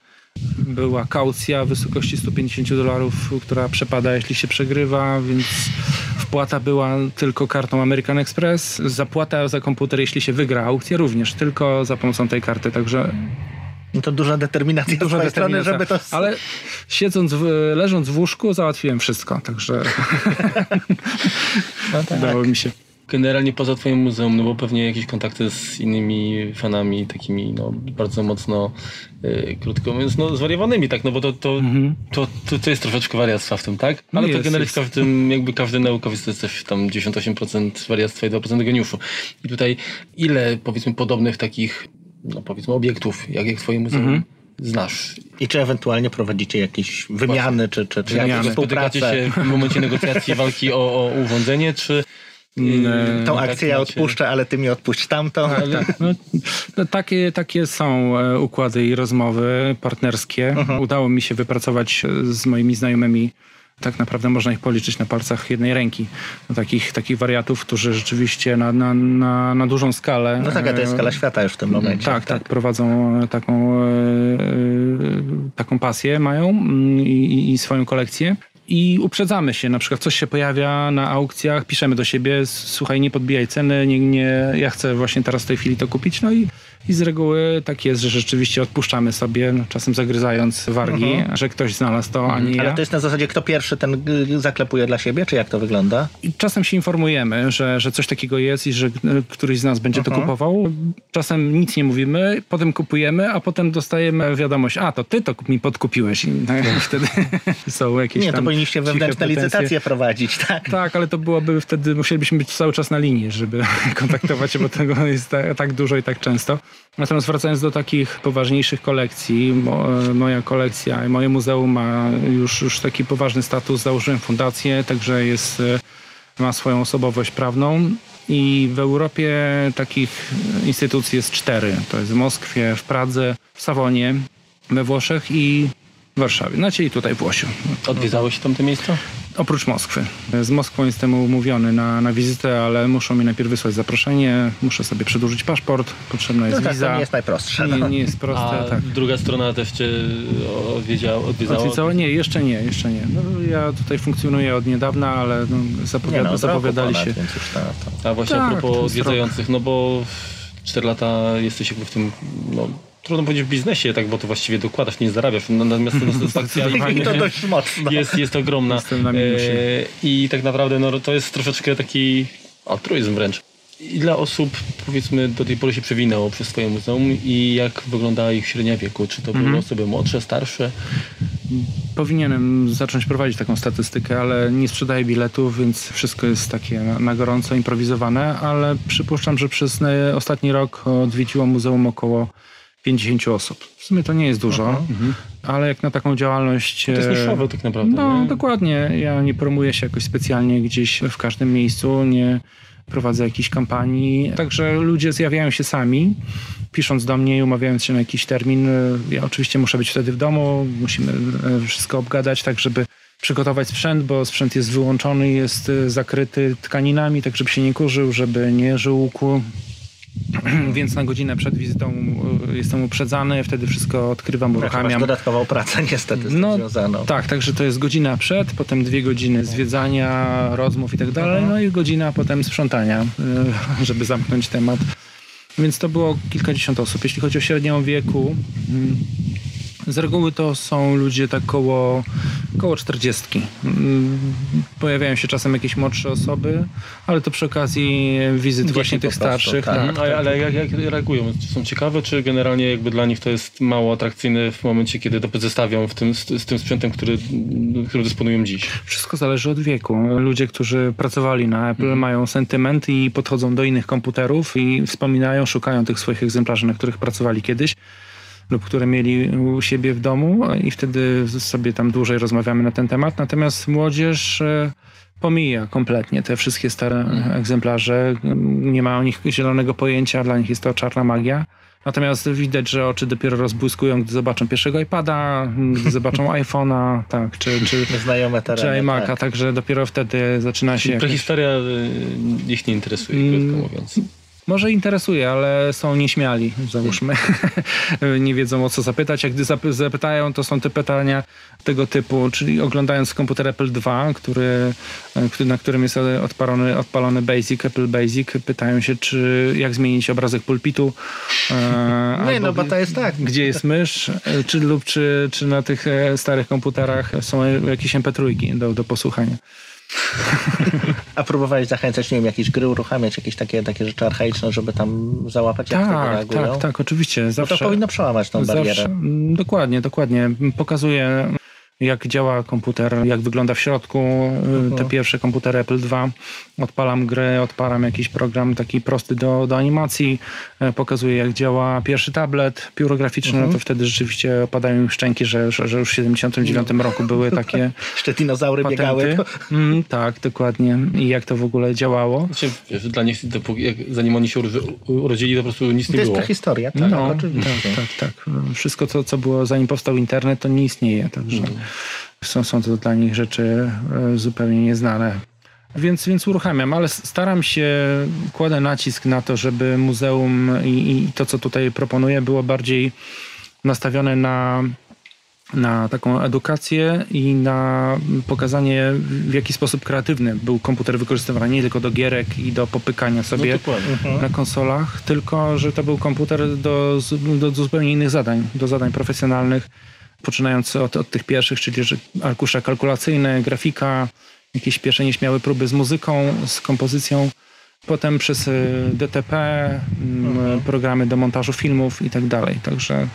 Była kaucja w wysokości 150 dolarów, która przepada, jeśli się przegrywa, więc wpłata była tylko kartą American Express. Zapłata za komputer, jeśli się wygra aukcję, również tylko za pomocą tej karty. Także No to duża determinacja z duża strony, determinacja. żeby to... Ale siedząc, w, leżąc w łóżku, załatwiłem wszystko, także No tak. udało mi się. Generalnie poza twoim muzeum, no bo pewnie jakieś kontakty z innymi fanami, takimi no bardzo mocno, y, krótko mówiąc, no zwariowanymi, tak, no bo to, to, to, to, to jest troszeczkę wariactwa w tym, tak? No Ale to generalnie w każdym, jakby każdy naukowiec to jest też tam 98% wariactwa i 2% geniuszu. I tutaj ile, powiedzmy, podobnych takich, no powiedzmy, obiektów, jak, jak twoje muzeum, znasz? I czy ewentualnie prowadzicie jakieś wymiany, czy, czy, czy jakąś Wymiany. Spotykacie współpracę? się w momencie negocjacji walki o, o urządzenie, czy... Mm, Tą tak akcję ja macie- odpuszczę, ale ty mi odpuść tamtą. Tak, no, no, takie, takie są e, układy i rozmowy partnerskie. Udało mi się wypracować e, z moimi znajomymi. Tak naprawdę można ich policzyć na palcach jednej ręki. No, takich, takich wariatów, którzy rzeczywiście na, na, na, na dużą skalę. No taka to jest e, skala świata już w tym momencie. Tak, tak, prowadzą e, taką, e, e, taką pasję, mają mm, i- i swoją kolekcję. I uprzedzamy się, na przykład coś się pojawia na aukcjach, piszemy do siebie, słuchaj, nie podbijaj ceny, nie, nie, ja chcę właśnie teraz w tej chwili to kupić, no i I z reguły tak jest, że rzeczywiście odpuszczamy sobie, no, czasem zagryzając wargi, że ktoś znalazł to, a nie Ale ja. to jest na zasadzie, kto pierwszy ten y, zaklepuje dla siebie, czy jak to wygląda? I czasem się informujemy, że, że coś takiego jest i że e, któryś z nas będzie to kupował. Czasem nic nie mówimy, potem kupujemy, a potem dostajemy wiadomość, a to ty to mi podkupiłeś. I tak, wtedy są jakieś Nie, to powinniście wewnętrzne licytacje prowadzić, tak? Tak, ale to byłoby wtedy, musielibyśmy być cały czas na linii, żeby kontaktować się, bo tego jest tak, tak dużo i tak często. Natomiast wracając do takich poważniejszych kolekcji, e, moja kolekcja i moje muzeum ma już, już taki poważny status. Założyłem fundację, także jest, e, ma swoją osobowość prawną. I w Europie takich instytucji jest cztery. To jest w Moskwie, w Pradze, w Sawonie, we Włoszech i w Warszawie. Znaczy i tutaj w Łosiu. Odwiedzałeś tam te miejsca? Oprócz Moskwy. Z Moskwą jestem umówiony na, na wizytę, ale muszą mi najpierw wysłać zaproszenie, muszę sobie przedłużyć paszport, potrzebna jest No tak, wiza. to nie jest najprostsze. nie, No. nie jest proste, A tak. druga strona też cię odwiedziała? odwiedzała? Odwiedzało? Nie, jeszcze nie, jeszcze nie. No, ja tutaj funkcjonuję od niedawna, ale no, Nie zapowiada, no, od roku zapowiadali ponad, się. Więc już to, to. A właśnie Tak, a propos jest odwiedzających, no bo 4 lata jesteś jakby w tym, no trudno powiedzieć w biznesie, tak, bo to właściwie dokładasz, nie zarabiasz, no, natomiast ta satysfakcja. I to dość mocno. jest, jest ogromna. E, I tak naprawdę no, to jest troszeczkę taki altruizm wręcz. I dla osób, powiedzmy, do tej pory się przewinęło przez swoje muzeum i jak wyglądała ich średnia wieku? Czy to Mhm. były osoby młodsze, starsze? Powinienem zacząć prowadzić taką statystykę, ale nie sprzedaję biletów, więc wszystko jest takie na, na gorąco, improwizowane, ale przypuszczam, że przez e, ostatni rok odwiedziło muzeum około 50 osób. W sumie to nie jest dużo, ale jak na taką działalność... To jest e, niszowe tak naprawdę. No, nie? dokładnie. Ja nie promuję się jakoś specjalnie gdzieś w każdym miejscu, nie prowadzę jakichś kampanii. Także ludzie zjawiają się sami, pisząc do mnie i umawiając się na jakiś termin. Ja oczywiście muszę być wtedy w domu, musimy e, wszystko obgadać, tak żeby przygotować sprzęt, bo sprzęt jest wyłączony, jest e, zakryty tkaninami, tak żeby się nie kurzył, żeby nie żółkł. Więc na godzinę przed wizytą e, jestem uprzedzany, wtedy wszystko odkrywam, Znaczy, masz uruchamiam. dodatkową pracę niestety z No, związaną. Tak, także to jest godzina przed, potem dwie godziny zwiedzania, rozmów i tak dalej, no i godzina potem sprzątania, y, żeby zamknąć temat. Więc to było kilkadziesiąt osób. Jeśli chodzi o średnią wieku, mm, z reguły to są ludzie tak koło, koło 40. Mm, Pojawiają się czasem jakieś młodsze osoby, ale to przy okazji wizyt Dzieci właśnie tych starszych. tak. tak, Mhm, ale jak, jak reagują? Czy są ciekawe, czy generalnie jakby dla nich to jest mało atrakcyjne w momencie, kiedy to zestawią w tym, z, z tym sprzętem, który, który dysponują dziś? Wszystko zależy od wieku. Ludzie, którzy pracowali na Apple, mają sentyment i podchodzą do innych komputerów i wspominają, szukają tych swoich egzemplarzy, na których pracowali kiedyś lub które mieli u siebie w domu i wtedy sobie tam dłużej rozmawiamy na ten temat. Natomiast młodzież e, pomija kompletnie te wszystkie stare egzemplarze. Nie ma o nich zielonego pojęcia, dla nich jest to czarna magia. Natomiast widać, że oczy dopiero rozbłyskują, gdy zobaczą pierwszego iPada, gdy zobaczą iPhone'a, tak, czy, czy, Znajome tereny. czy iMac'a, tak. także dopiero wtedy zaczyna się. Jakoś... Prehistoria y, ich nie interesuje, Mm. krótko mówiąc. Może interesuje, ale są nieśmiali, załóżmy. nie wiedzą o co zapytać, a gdy zap- zapytają, to są te pytania tego typu, czyli oglądając komputer Apple II, który, e, który, na którym jest odpalony, odpalony Basic, Apple Basic, pytają się, czy jak zmienić obrazek pulpitu. e, Nie, no bo to jest tak. Gdzie jest mysz, e, czy, lub czy, czy na tych e, starych komputerach są jakieś MP3 do, do posłuchania. A próbowałeś zachęcać, nie wiem, jakieś gry uruchamiać, jakieś takie, takie rzeczy archaiczne, żeby tam załapać, jak to Tak, reagują? tak, tak, oczywiście. No Zawsze, to powinno przełamać tą barierę. Zawsze, mm, dokładnie, dokładnie. Pokazuje, jak działa komputer, jak wygląda w środku. y, Te pierwsze komputery Apple II. Odpalam grę, odpalam jakiś program taki prosty do, do animacji. e, Pokazuje, jak działa pierwszy tablet piórograficzny. No to wtedy rzeczywiście opadają mi szczęki, że, że, że już w 79 roku były takie Jeszcze dinozaury biegały. patenty. To... Mm, tak, dokładnie. I jak to w ogóle działało. Znaczy, wiesz, dla nich, dopóki- jak, zanim oni się urodzi- urodzili, to po prostu nic To nie jest było. prehistoria, tak, no, oczywiście. tak, tak, tak. Wszystko, co, co było zanim powstał internet, to nie istnieje. Także są, są to dla nich rzeczy e, zupełnie nieznane. Więc, więc uruchamiam, ale staram się, kładę nacisk na to, żeby muzeum i, i to, co tutaj proponuję, było bardziej nastawione na na taką edukację i na pokazanie, w jaki sposób kreatywny był komputer wykorzystywany nie tylko do gierek i do popykania sobie No dokładnie. Mhm. na konsolach, tylko że to był komputer do, do, do zupełnie innych zadań, do zadań profesjonalnych, poczynając od, od tych pierwszych, czyli że arkusze kalkulacyjne, grafika, jakieś pierwsze nieśmiałe próby z muzyką, z kompozycją, potem przez y, DTP, mm, programy do montażu filmów i tak dalej. Także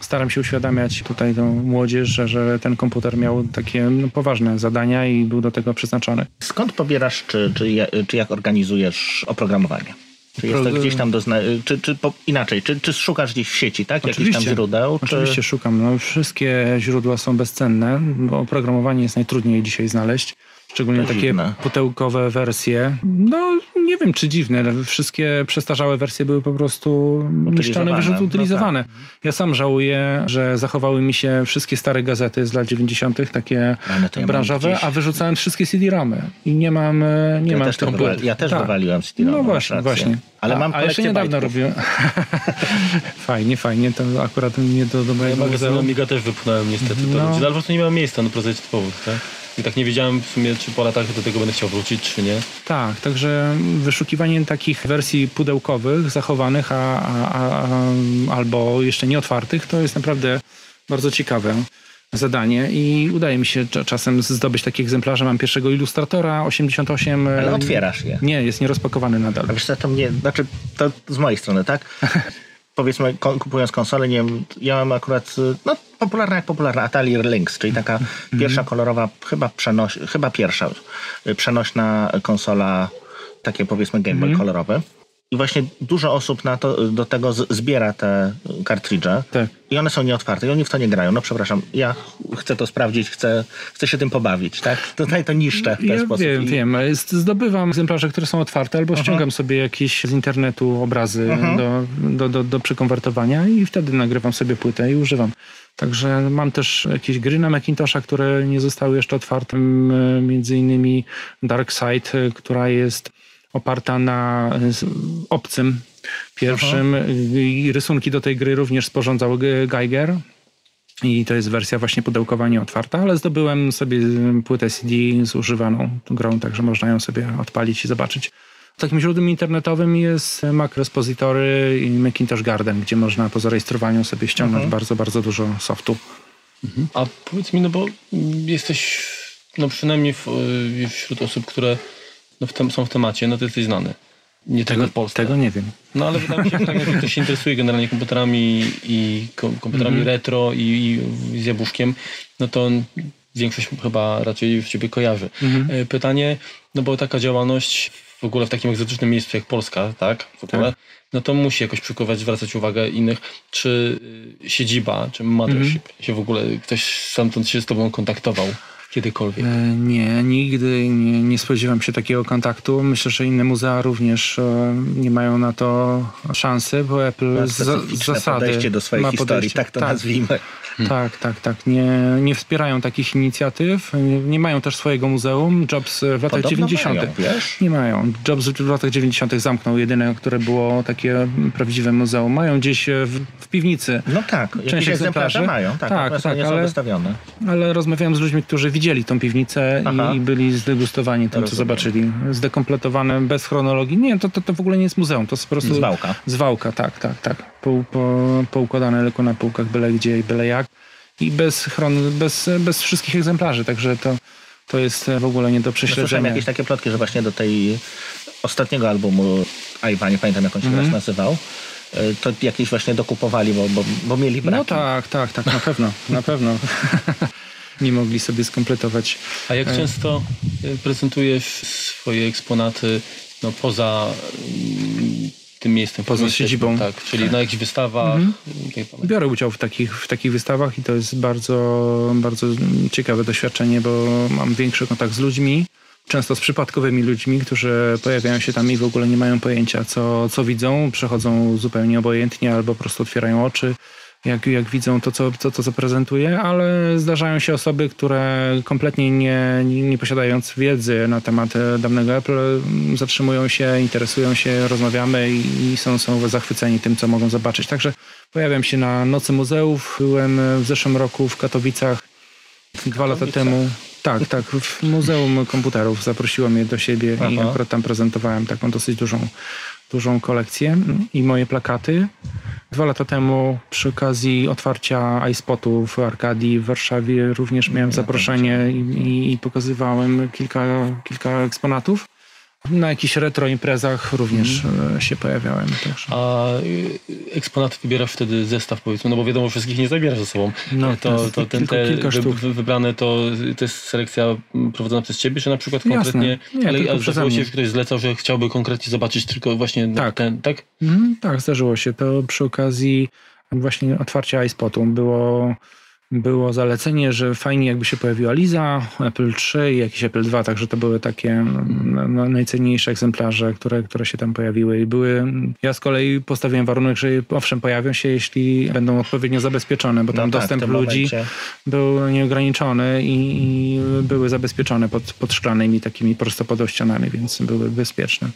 staram się uświadamiać tutaj tą młodzież, że, że ten komputer miał takie no, poważne zadania i był do tego przeznaczony. Skąd pobierasz, czy, czy, czy jak organizujesz oprogramowanie? Czy jest to Pro- gdzieś tam dozna... czy, czy po... inaczej, czy, czy szukasz gdzieś w sieci, tak? Jakichś tam Oczywiście. źródeł? Czy... Oczywiście szukam. No, wszystkie źródła są bezcenne, bo oprogramowanie jest najtrudniej dzisiaj znaleźć. Szczególnie To takie dziwne. pudełkowe wersje. No, nie wiem czy dziwne, ale wszystkie przestarzałe wersje były po prostu niszczone, Utylizowane. wyrzuty No utylizowane. Ja sam żałuję, że zachowały mi się wszystkie stare gazety z lat 90., takie no to ja branżowe, gdzieś. a wyrzucałem wszystkie CD-ramy. I nie mam, e, nie ja, mam też to ja też Tak. wywaliłem CD. No właśnie, właśnie. Ale a, mam a jeszcze niedawno bajtków. robiłem. fajnie, fajnie. To akurat nie do, do Ja mojego magazyn. Amiga też wypchnąłem niestety. No. No. Ale po prostu nie miałem miejsca na prozaicki powód, tak? I tak nie wiedziałem w sumie, czy po latach do tego będę chciał wrócić, czy nie. Tak, także wyszukiwanie takich wersji pudełkowych, zachowanych, a, a, a, albo jeszcze nieotwartych, to jest naprawdę bardzo ciekawe zadanie i udaje mi się cza- czasem zdobyć takie egzemplarze. Mam pierwszego ilustratora 88. Ale otwierasz je. Nie, jest nierozpakowany nadal. A wiesz co, to mnie, znaczy to z mojej strony, tak? Powiedzmy, kupując konsolę, nie wiem, ja mam akurat, y, no popularna jak popularna Atari Lynx, czyli taka pierwsza kolorowa, chyba, przenoś, chyba pierwsza y, przenośna konsola, takie powiedzmy Game Boy kolorowy. I właśnie dużo osób na to, do tego zbiera te kartridże Tak. i one są nieotwarte i oni w to nie grają. No przepraszam, ja chcę to sprawdzić, chcę, chcę się tym pobawić, tak? Tutaj to niszczę w ten Ja sposób. wiem, I- wiem. Zdobywam egzemplarze, które są otwarte, albo ściągam sobie jakieś z internetu obrazy do, do, do, do przekonwertowania i wtedy nagrywam sobie płytę i używam. Także mam też jakieś gry na Macintosha, które nie zostały jeszcze otwarte, m, między innymi Dark Side, y, która jest oparta na z- obcym pierwszym i rysunki do tej gry również sporządzał Ge- Geiger. I to jest wersja właśnie pudełkowa nieotwarta, ale zdobyłem sobie płytę CD z używaną grą, także można ją sobie odpalić i zobaczyć. Takim źródłem internetowym jest Mac Repository i Macintosh Garden, gdzie można po zarejestrowaniu sobie ściągnąć bardzo, bardzo dużo softu. A powiedz mi, no bo jesteś, no przynajmniej w, wśród osób, które no w tem, są w temacie, no to jesteś znany. Nie tylko w Polsce. Tego nie wiem. No ale wydaje mi się, że tak jak ktoś się interesuje generalnie komputerami i kom, komputerami retro i, i z jabłuszkiem, no to większość chyba raczej już ciebie kojarzy. E, Pytanie, no bo taka działalność w ogóle w takim egzotycznym miejscu jak Polska, tak? W ogóle, no to musi jakoś przykuwać, zwracać uwagę innych. Czy y, siedziba, czy mothership się w ogóle, ktoś stamtąd się z tobą kontaktował kiedykolwiek? E, Nie, nigdy nie, nie spodziewam się takiego kontaktu. Myślę, że inne muzea również e, nie mają na to szansy, bo Apple Ma z, z zasady podejście do swojej historii, tak to nazwijmy. Tak, tak, tak. Nie, nie wspierają takich inicjatyw. Nie, nie mają też swojego muzeum. Jobs w latach Podobno 90. mają, wiesz? Nie mają. Jobs w latach 90. zamknął jedyne, które było takie prawdziwe muzeum. Mają gdzieś e, w, w piwnicy. No tak, Część egzemplarzy? mają, tak, Tak, tak, nie są ale- wystawione. Ale rozmawiałem z ludźmi, którzy widzieli tą piwnicę Aha. i, byli zdegustowani tym, co zobaczyli. Zdekompletowane, bez chronologii. Nie, to, to, to w ogóle nie jest muzeum. To jest po prostu... Zwałka. Zwałka, tak, tak, tak. Po, po, poukładane tylko na półkach byle gdzie i byle jak. I bez, chron, bez, bez wszystkich egzemplarzy, także to, to jest w ogóle nie do Ja Słyszałem prześledzenia. jakieś takie plotki, że właśnie do tej ostatniego albumu Iva, nie pamiętam jak on się Mhm. teraz nazywał, y, to jakieś właśnie dokupowali, bo, bo, bo mieli braki. No tak, tak, tak, na pewno, na pewno. nie mogli sobie skompletować. A jak często y, prezentujesz swoje eksponaty no, poza mm, tym miejscem? Poza jesteśmy? siedzibą. Tak, czyli na jakichś wystawach. tak dalej. Biorę udział w takich, w takich wystawach i to jest bardzo, bardzo ciekawe doświadczenie, bo mam większy kontakt z ludźmi, często z przypadkowymi ludźmi, którzy pojawiają się tam i w ogóle nie mają pojęcia, co, co widzą, przechodzą zupełnie obojętnie albo po prostu otwierają oczy. Jak, jak widzą to co, to, to, co prezentuję, ale zdarzają się osoby, które kompletnie nie, nie, posiadając wiedzy na temat e, dawnego Apple, zatrzymują się, interesują się, rozmawiamy i, i są, są zachwyceni tym, co mogą zobaczyć. Także pojawiam się na Nocy Muzeów. Byłem w zeszłym roku w Katowicach, dwa lata temu. Tak, tak, w Muzeum Komputerów zaprosiło mnie do siebie i Aha. akurat tam prezentowałem taką dosyć dużą, dużą kolekcję i moje plakaty. Dwa lata temu przy okazji otwarcia iSpotu w Arkadii w Warszawie również miałem zaproszenie i, i, i pokazywałem kilka, kilka eksponatów. Na jakichś retro imprezach również e, się pojawiałem. Także. A y, eksponaty wybierasz wtedy zestaw powiedzmy, no bo wiadomo, wszystkich nie zabierasz ze sobą. No, to, to to ten, te kilka sztuk. wy, wybrane to, to jest selekcja mm, prowadzona przez ciebie, czy na przykład Jasne. konkretnie, Nie, ale zdarzyło się, ktoś zlecał, że chciałby konkretnie zobaczyć tylko właśnie Tak. ten, tak? Mhm, tak, zdarzyło się. To przy okazji właśnie otwarcia iSpotu było, było zalecenie, że fajnie jakby się pojawiła Liza, Apple 3 i jakiś Apple 2, także to były takie no, no, najcenniejsze egzemplarze, które, które się tam pojawiły i były, ja z kolei postawiłem warunek, że owszem pojawią się, jeśli będą odpowiednio zabezpieczone, bo tam No tak, dostęp ludzi momencie. był nieograniczony i, i były zabezpieczone pod, pod szklanymi takimi prostopadłościanami, więc były bezpieczne.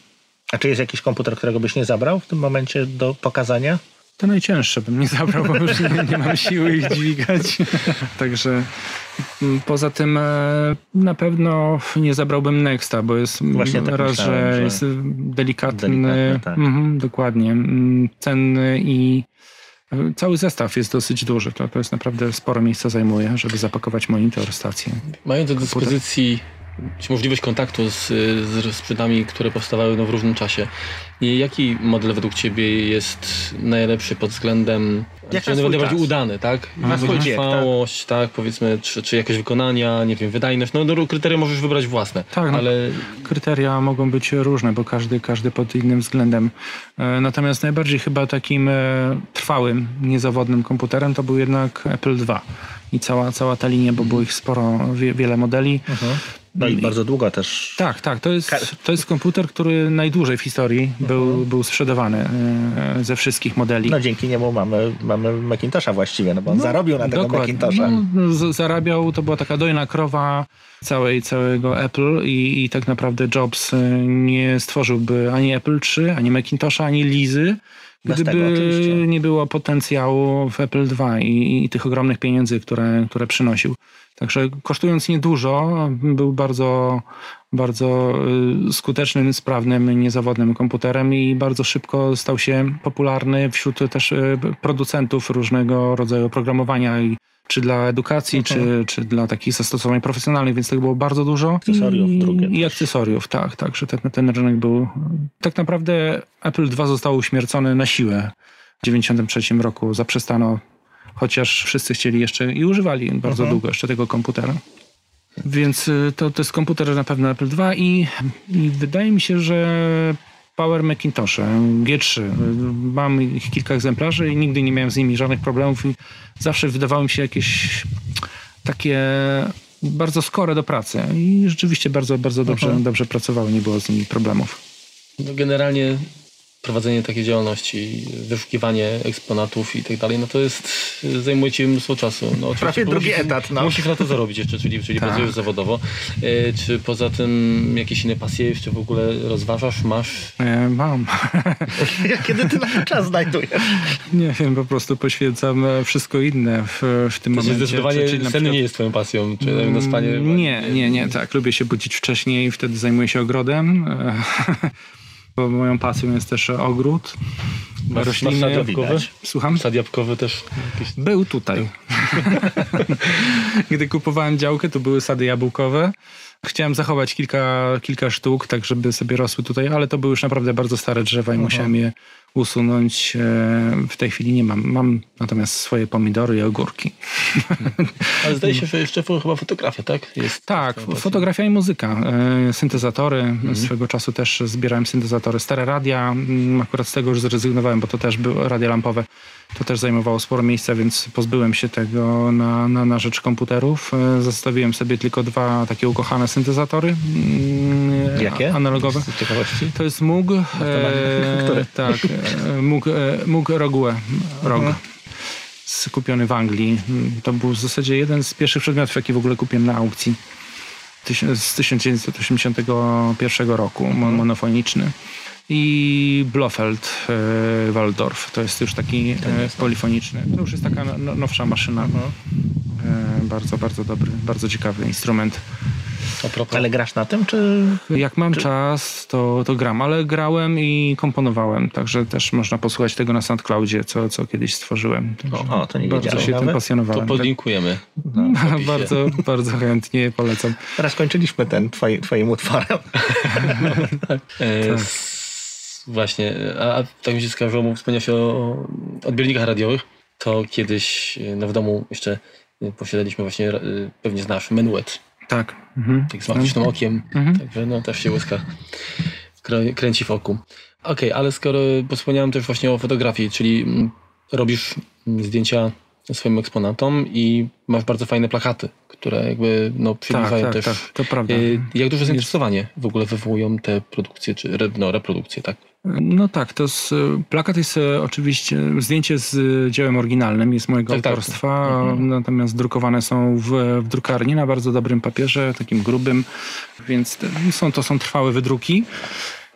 A czy jest jakiś komputer, którego byś nie zabrał w tym momencie do pokazania? To najcięższe bym nie zabrał, bo już nie, nie mam siły ich dźwigać. Także mm, poza tym e, na pewno nie zabrałbym Nexta, bo jest mm, Właśnie tak raz, myślałem, że jest delikatny, delikatny, tak. mhm, dokładnie, mm, cenny i e, cały zestaw jest dosyć duży. To, to jest naprawdę sporo miejsca zajmuje, żeby zapakować monitor, stację. Mając do dyspozycji czy możliwość kontaktu z, z sprzętami, które powstawały no, w różnym czasie. I jaki model według Ciebie jest najlepszy pod względem Jak najbardziej czas. udany, tak? Na swój wiek, trwałość, tak? powiedzmy, czy, czy jakość wykonania, nie wiem, wydajność. No, no kryteria możesz wybrać własne, Tak, no. ale Kryteria mogą być różne, bo każdy, każdy pod innym względem. E, Natomiast najbardziej chyba takim e, trwałym, niezawodnym komputerem to był jednak Apple II. I cała, cała ta linia, bo było ich sporo, wie, wiele modeli. No i bardzo długo też. Tak, tak. To jest, to jest komputer, który najdłużej w historii był, był sprzedawany e, ze wszystkich modeli. No dzięki niemu mamy, mamy Macintosha właściwie, no bo on zarobił na tego Dokładnie. Macintosha. No, zarabiał, to była taka dojna krowa całej, całego Apple i, i tak naprawdę Jobs y, nie stworzyłby ani Apple 3, ani Macintosha, ani Lizy, Bez gdyby tego oczywiście. nie było potencjału w Apple 2 i, i tych ogromnych pieniędzy, które, które przynosił. Także kosztując niedużo, był bardzo, bardzo y, skutecznym, sprawnym, niezawodnym komputerem i bardzo szybko stał się popularny wśród też y, producentów różnego rodzaju oprogramowania i czy dla edukacji, czy, czy dla takich zastosowań profesjonalnych, więc tego było bardzo dużo. Akcesoriów I, drugie I też. akcesoriów, tak, tak, że ten, ten rynek był... Tak naprawdę Apple II został uśmiercony na siłę. W 1993 roku zaprzestano, chociaż wszyscy chcieli jeszcze i używali bardzo Mhm. długo jeszcze tego komputera. Więc y, to, to jest komputer na pewno Apple II i, i wydaje mi się, że Power Macintoshe G3. y, Mam ich kilka egzemplarzy i nigdy nie miałem z nimi żadnych problemów zawsze wydawały mi się jakieś takie bardzo skore do pracy i rzeczywiście bardzo, bardzo dobrze, dobrze pracowały, nie było z nimi problemów. no, generalnie prowadzenie takiej działalności, wyszukiwanie eksponatów i tak dalej, no to jest, zajmuje ci mnóstwo czasu. No, Prawie drugi musisz- etat, no. Musisz na to zarobić jeszcze, czyli, czyli Tak. pracujesz zawodowo. E, czy poza tym jakieś inne pasje jeszcze w ogóle rozważasz, masz? E, Mam. Kiedy ty na to czas znajdujesz? Nie wiem, po prostu poświęcam e, wszystko inne w, w tym To momencie. zdecydowanie Czyli na sen przykład- nie jest twoją pasją, czy na spanie... Mm, Nie, nie, nie, tak. Lubię się budzić wcześniej, wtedy zajmuję się ogrodem. Bo moją pasją jest też ogród. Rośliny. sad jabłkowy? Słucham? Sad jabłkowy też jakiś... Był tutaj. Gdy kupowałem działkę, to były sady jabłkowe. Chciałem zachować kilka, kilka sztuk, tak żeby sobie rosły tutaj, ale to były już naprawdę bardzo stare drzewa i musiałem je usunąć. E, W tej chwili nie mam. Mam natomiast swoje pomidory i ogórki. Ale zdaje się, że jeszcze chyba fotografia, tak? Jest Tak, fotografia i muzyka. E, Syntezatory. Swego czasu też zbierałem syntezatory. Stare radia. Mm, Akurat z tego już zrezygnowałem, bo to też były radia lampowe. To też zajmowało sporo miejsca, więc pozbyłem się tego na, na, na rzecz komputerów. E, Zostawiłem sobie tylko dwa takie ukochane syntezatory. mm, Jakie? Analogowe. Z ciekawości. To jest Moog. E, Który? tak, e, Moog, e, Moog Rogue. Rogue. kupiony w Anglii. To był w zasadzie jeden z pierwszych przedmiotów, jaki w ogóle kupiłem na aukcji z 1981 roku, monofoniczny. I Blofeld e, Waldorf, to jest już taki e, polifoniczny. To już jest taka no, nowsza maszyna. E, bardzo, bardzo dobry, bardzo ciekawy instrument. Ale grasz na tym, czy... Jak mam czy... czas, to, to gram, ale grałem i komponowałem, także też można posłuchać tego na SoundCloudzie, co, co kiedyś stworzyłem. O, o, to nie Bardzo się tym pasjonowałem. To podlinkujemy. No, bardzo, bardzo chętnie polecam. Teraz kończyliśmy ten twoi, twoim utworem. tak. E, właśnie, a tak mi się skojarzyło, wspomniałeś o odbiornikach radiowych, to kiedyś no, w domu jeszcze posiadaliśmy właśnie, pewnie znasz, menuet tak. Mhm. Tak z magicznym mhm. okiem. Mhm. Także no też się łyska kręci w oku. Okej, okay, ale skoro wspomniałem też właśnie o fotografii, czyli mm, robisz zdjęcia swoim eksponatom i masz bardzo fajne plakaty, które jakby no, przybliżają tak, tak, też. Tak, to prawda. Jak duże zainteresowanie w ogóle wywołują te produkcje, czy no, reprodukcje, tak? No tak, to jest, plakat jest e, oczywiście zdjęcie z dziełem oryginalnym, jest mojego tak, tak. autorstwa, tak. Mhm. natomiast drukowane są w, w, drukarni na bardzo dobrym papierze, takim grubym, więc są, to są trwałe wydruki.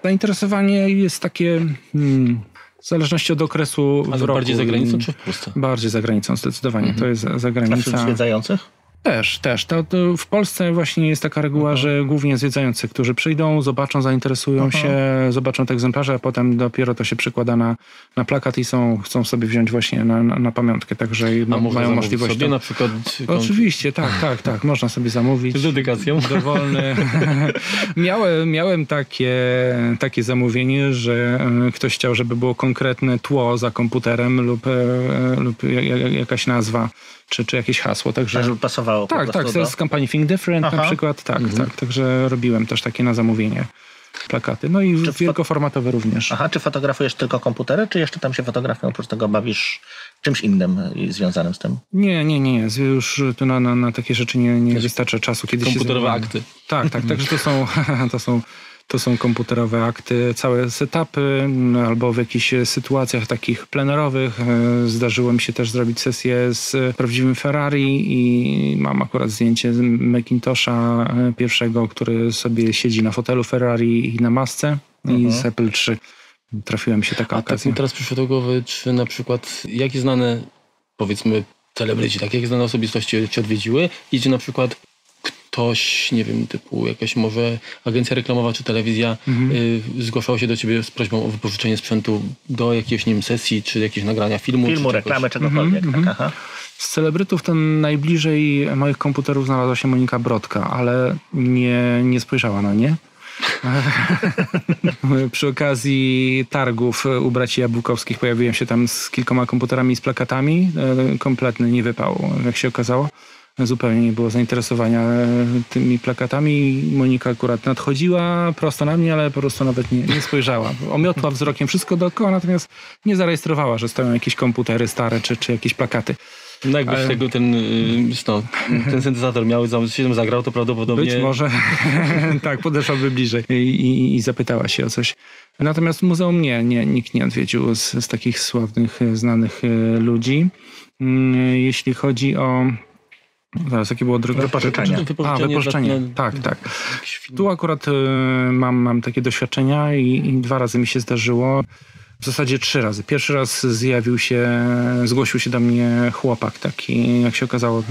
Zainteresowanie jest takie... Hmm, w zależności od okresu A w roku. bardziej za granicą czy w Polsce? Bardziej za granicą, zdecydowanie. Mhm. To jest zagranica. A wśród zwiedzających? Też, też. To, to, w Polsce właśnie jest taka reguła, że głównie zwiedzający, którzy przyjdą, zobaczą, zainteresują Aha. się, zobaczą te egzemplarze, a potem dopiero to się przykłada na, na plakat i są, chcą sobie wziąć właśnie na, na, na pamiątkę, także mają możliwość. sobie to... na przykład... Oczywiście, tak, tak, tak. Można sobie zamówić. Z dedykacją. Dowolny. miałem, miałem takie, takie zamówienie, że e, ktoś chciał, żeby było konkretne tło za komputerem lub, e, lub jakaś nazwa czy, czy jakieś hasło. Także, tak, żeby pasowało Tak, tak, do... z kampanii Think Different Aha. na przykład. Tak, mhm. tak, także robiłem też takie na zamówienie plakaty. No i czy wielkoformatowe również. Aha, czy fotografujesz tylko komputery, czy jeszcze tam się fotografią oprócz tego bawisz czymś innym związanym z tym? Nie, nie, nie. Już tu na, na, na takie rzeczy nie, nie wystarcza czasu. Kiedyś Komputerowe akty. Tak, tak, także to są, to są to są komputerowe akty, całe setupy, albo w jakichś sytuacjach takich plenerowych. E, zdarzyło mi się też zrobić sesję z prawdziwym Ferrari i mam akurat zdjęcie Macintosha e, pierwszego, który sobie siedzi na fotelu Ferrari i na masce i mhm. z Apple 3. Trafiłem się taka A okazja. Tak mi teraz przyszło do głowy, czy na przykład jakie znane, powiedzmy, celebryci, tak jakie znane osobistości cię odwiedziły i czy na przykład ktoś, nie wiem, typu jakaś może agencja reklamowa czy telewizja mhm. y, zgłaszała się do ciebie z prośbą o wypożyczenie sprzętu do jakiejś, nie wiem, sesji, czy jakiegoś nagrania filmu. Filmu, czy reklamy, czegokolwiek. Mhm, tak, mhm. Z celebrytów to najbliżej moich komputerów znalazła się Monika Brodka, ale nie, nie spojrzała na nie. Przy okazji targów u braci Jabłkowskich pojawiłem się tam z kilkoma komputerami i z plakatami. E, kompletny nie wypał, jak się okazało zupełnie nie było zainteresowania e, tymi plakatami. Monika akurat nadchodziła prosto na mnie, ale po prostu nawet nie, nie spojrzała. Omiotła wzrokiem wszystko dookoła, natomiast nie zarejestrowała, że stoją jakieś komputery stare czy, czy jakieś plakaty. No jakbyś ale... tego ten, y, no, ten syntezator miał się zagrał, to prawdopodobnie... Być może. tak, podeszłaby bliżej i, i, i, zapytała się o coś. Natomiast muzeum nie, nie nikt nie odwiedził z, z takich sławnych, znanych y, ludzi. Mm, jeśli chodzi o Zaraz, jakie było drugie? Wypożyczenie. A, wypożyczenie. Tak, tak. Tu akurat y, mam, mam takie doświadczenia i, i, dwa razy mi się zdarzyło. W zasadzie trzy razy. Pierwszy raz zjawił się, zgłosił się do mnie chłopak taki, jak się okazało,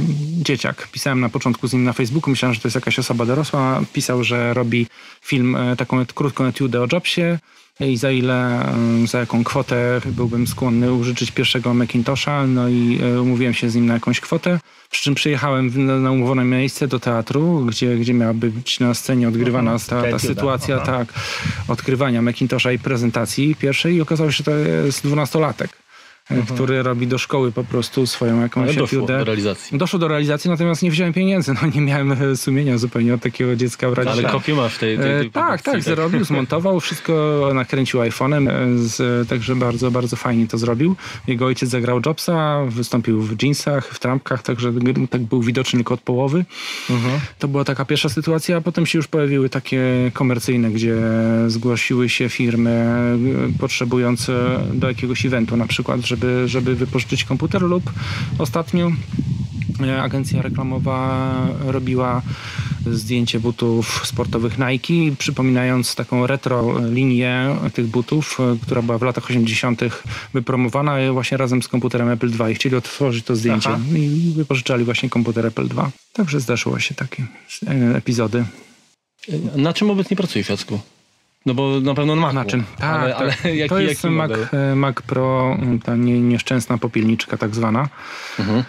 dzieciak. Pisałem na początku z nim na Facebooku, myślałem, że to jest jakaś osoba dorosła. Pisał, że robi film, e, taką krótką etiudę o Jobsie i za ile, za jaką kwotę byłbym skłonny użyczyć pierwszego Macintosha, no i e, umówiłem się z nim na jakąś kwotę, przy czym przyjechałem na umówione miejsce do teatru, gdzie, gdzie miała być na scenie odgrywana uh ta, ta sytuacja, uh tak, odkrywania Macintosha i prezentacji pierwszej. I okazało się, że to jest dwunastolatek. Mhm. który robi do szkoły po prostu swoją jakąś Ale doszło do realizacji. Doszło do realizacji, natomiast nie wziąłem pieniędzy. No nie miałem e, sumienia zupełnie od takiego dziecka brać. Ale kopię masz tej, tej, tej e, Tak, tak, zrobił, zmontował, wszystko nakręcił iPhone'em, e, także bardzo, bardzo fajnie to zrobił. Jego ojciec zagrał Jobsa, wystąpił w jeansach, w trampkach, także tak był widoczny tylko od połowy. Mhm. To była taka pierwsza sytuacja, a potem się już pojawiły takie komercyjne, gdzie zgłosiły się firmy potrzebujące do jakiegoś eventu na przykład, żeby żeby, żeby wypożyczyć komputer lub ostatnio e, agencja reklamowa robiła zdjęcie butów sportowych Nike, przypominając taką retro linię tych butów, e, która była w latach 80. wypromowana właśnie razem z komputerem Apple II i chcieli otworzyć to zdjęcie Aha. i wypożyczali właśnie komputer Apple II. Także zdarzyło się takie e, epizody. Na czym obecnie pracujesz, Jacku? No bo na pewno Macu. Na czym? Tak, ale, ale tak. jaki, to jest jaki Mac, e, Mac Pro, ta nie, nieszczęsna popielniczka tak zwana. Mhm.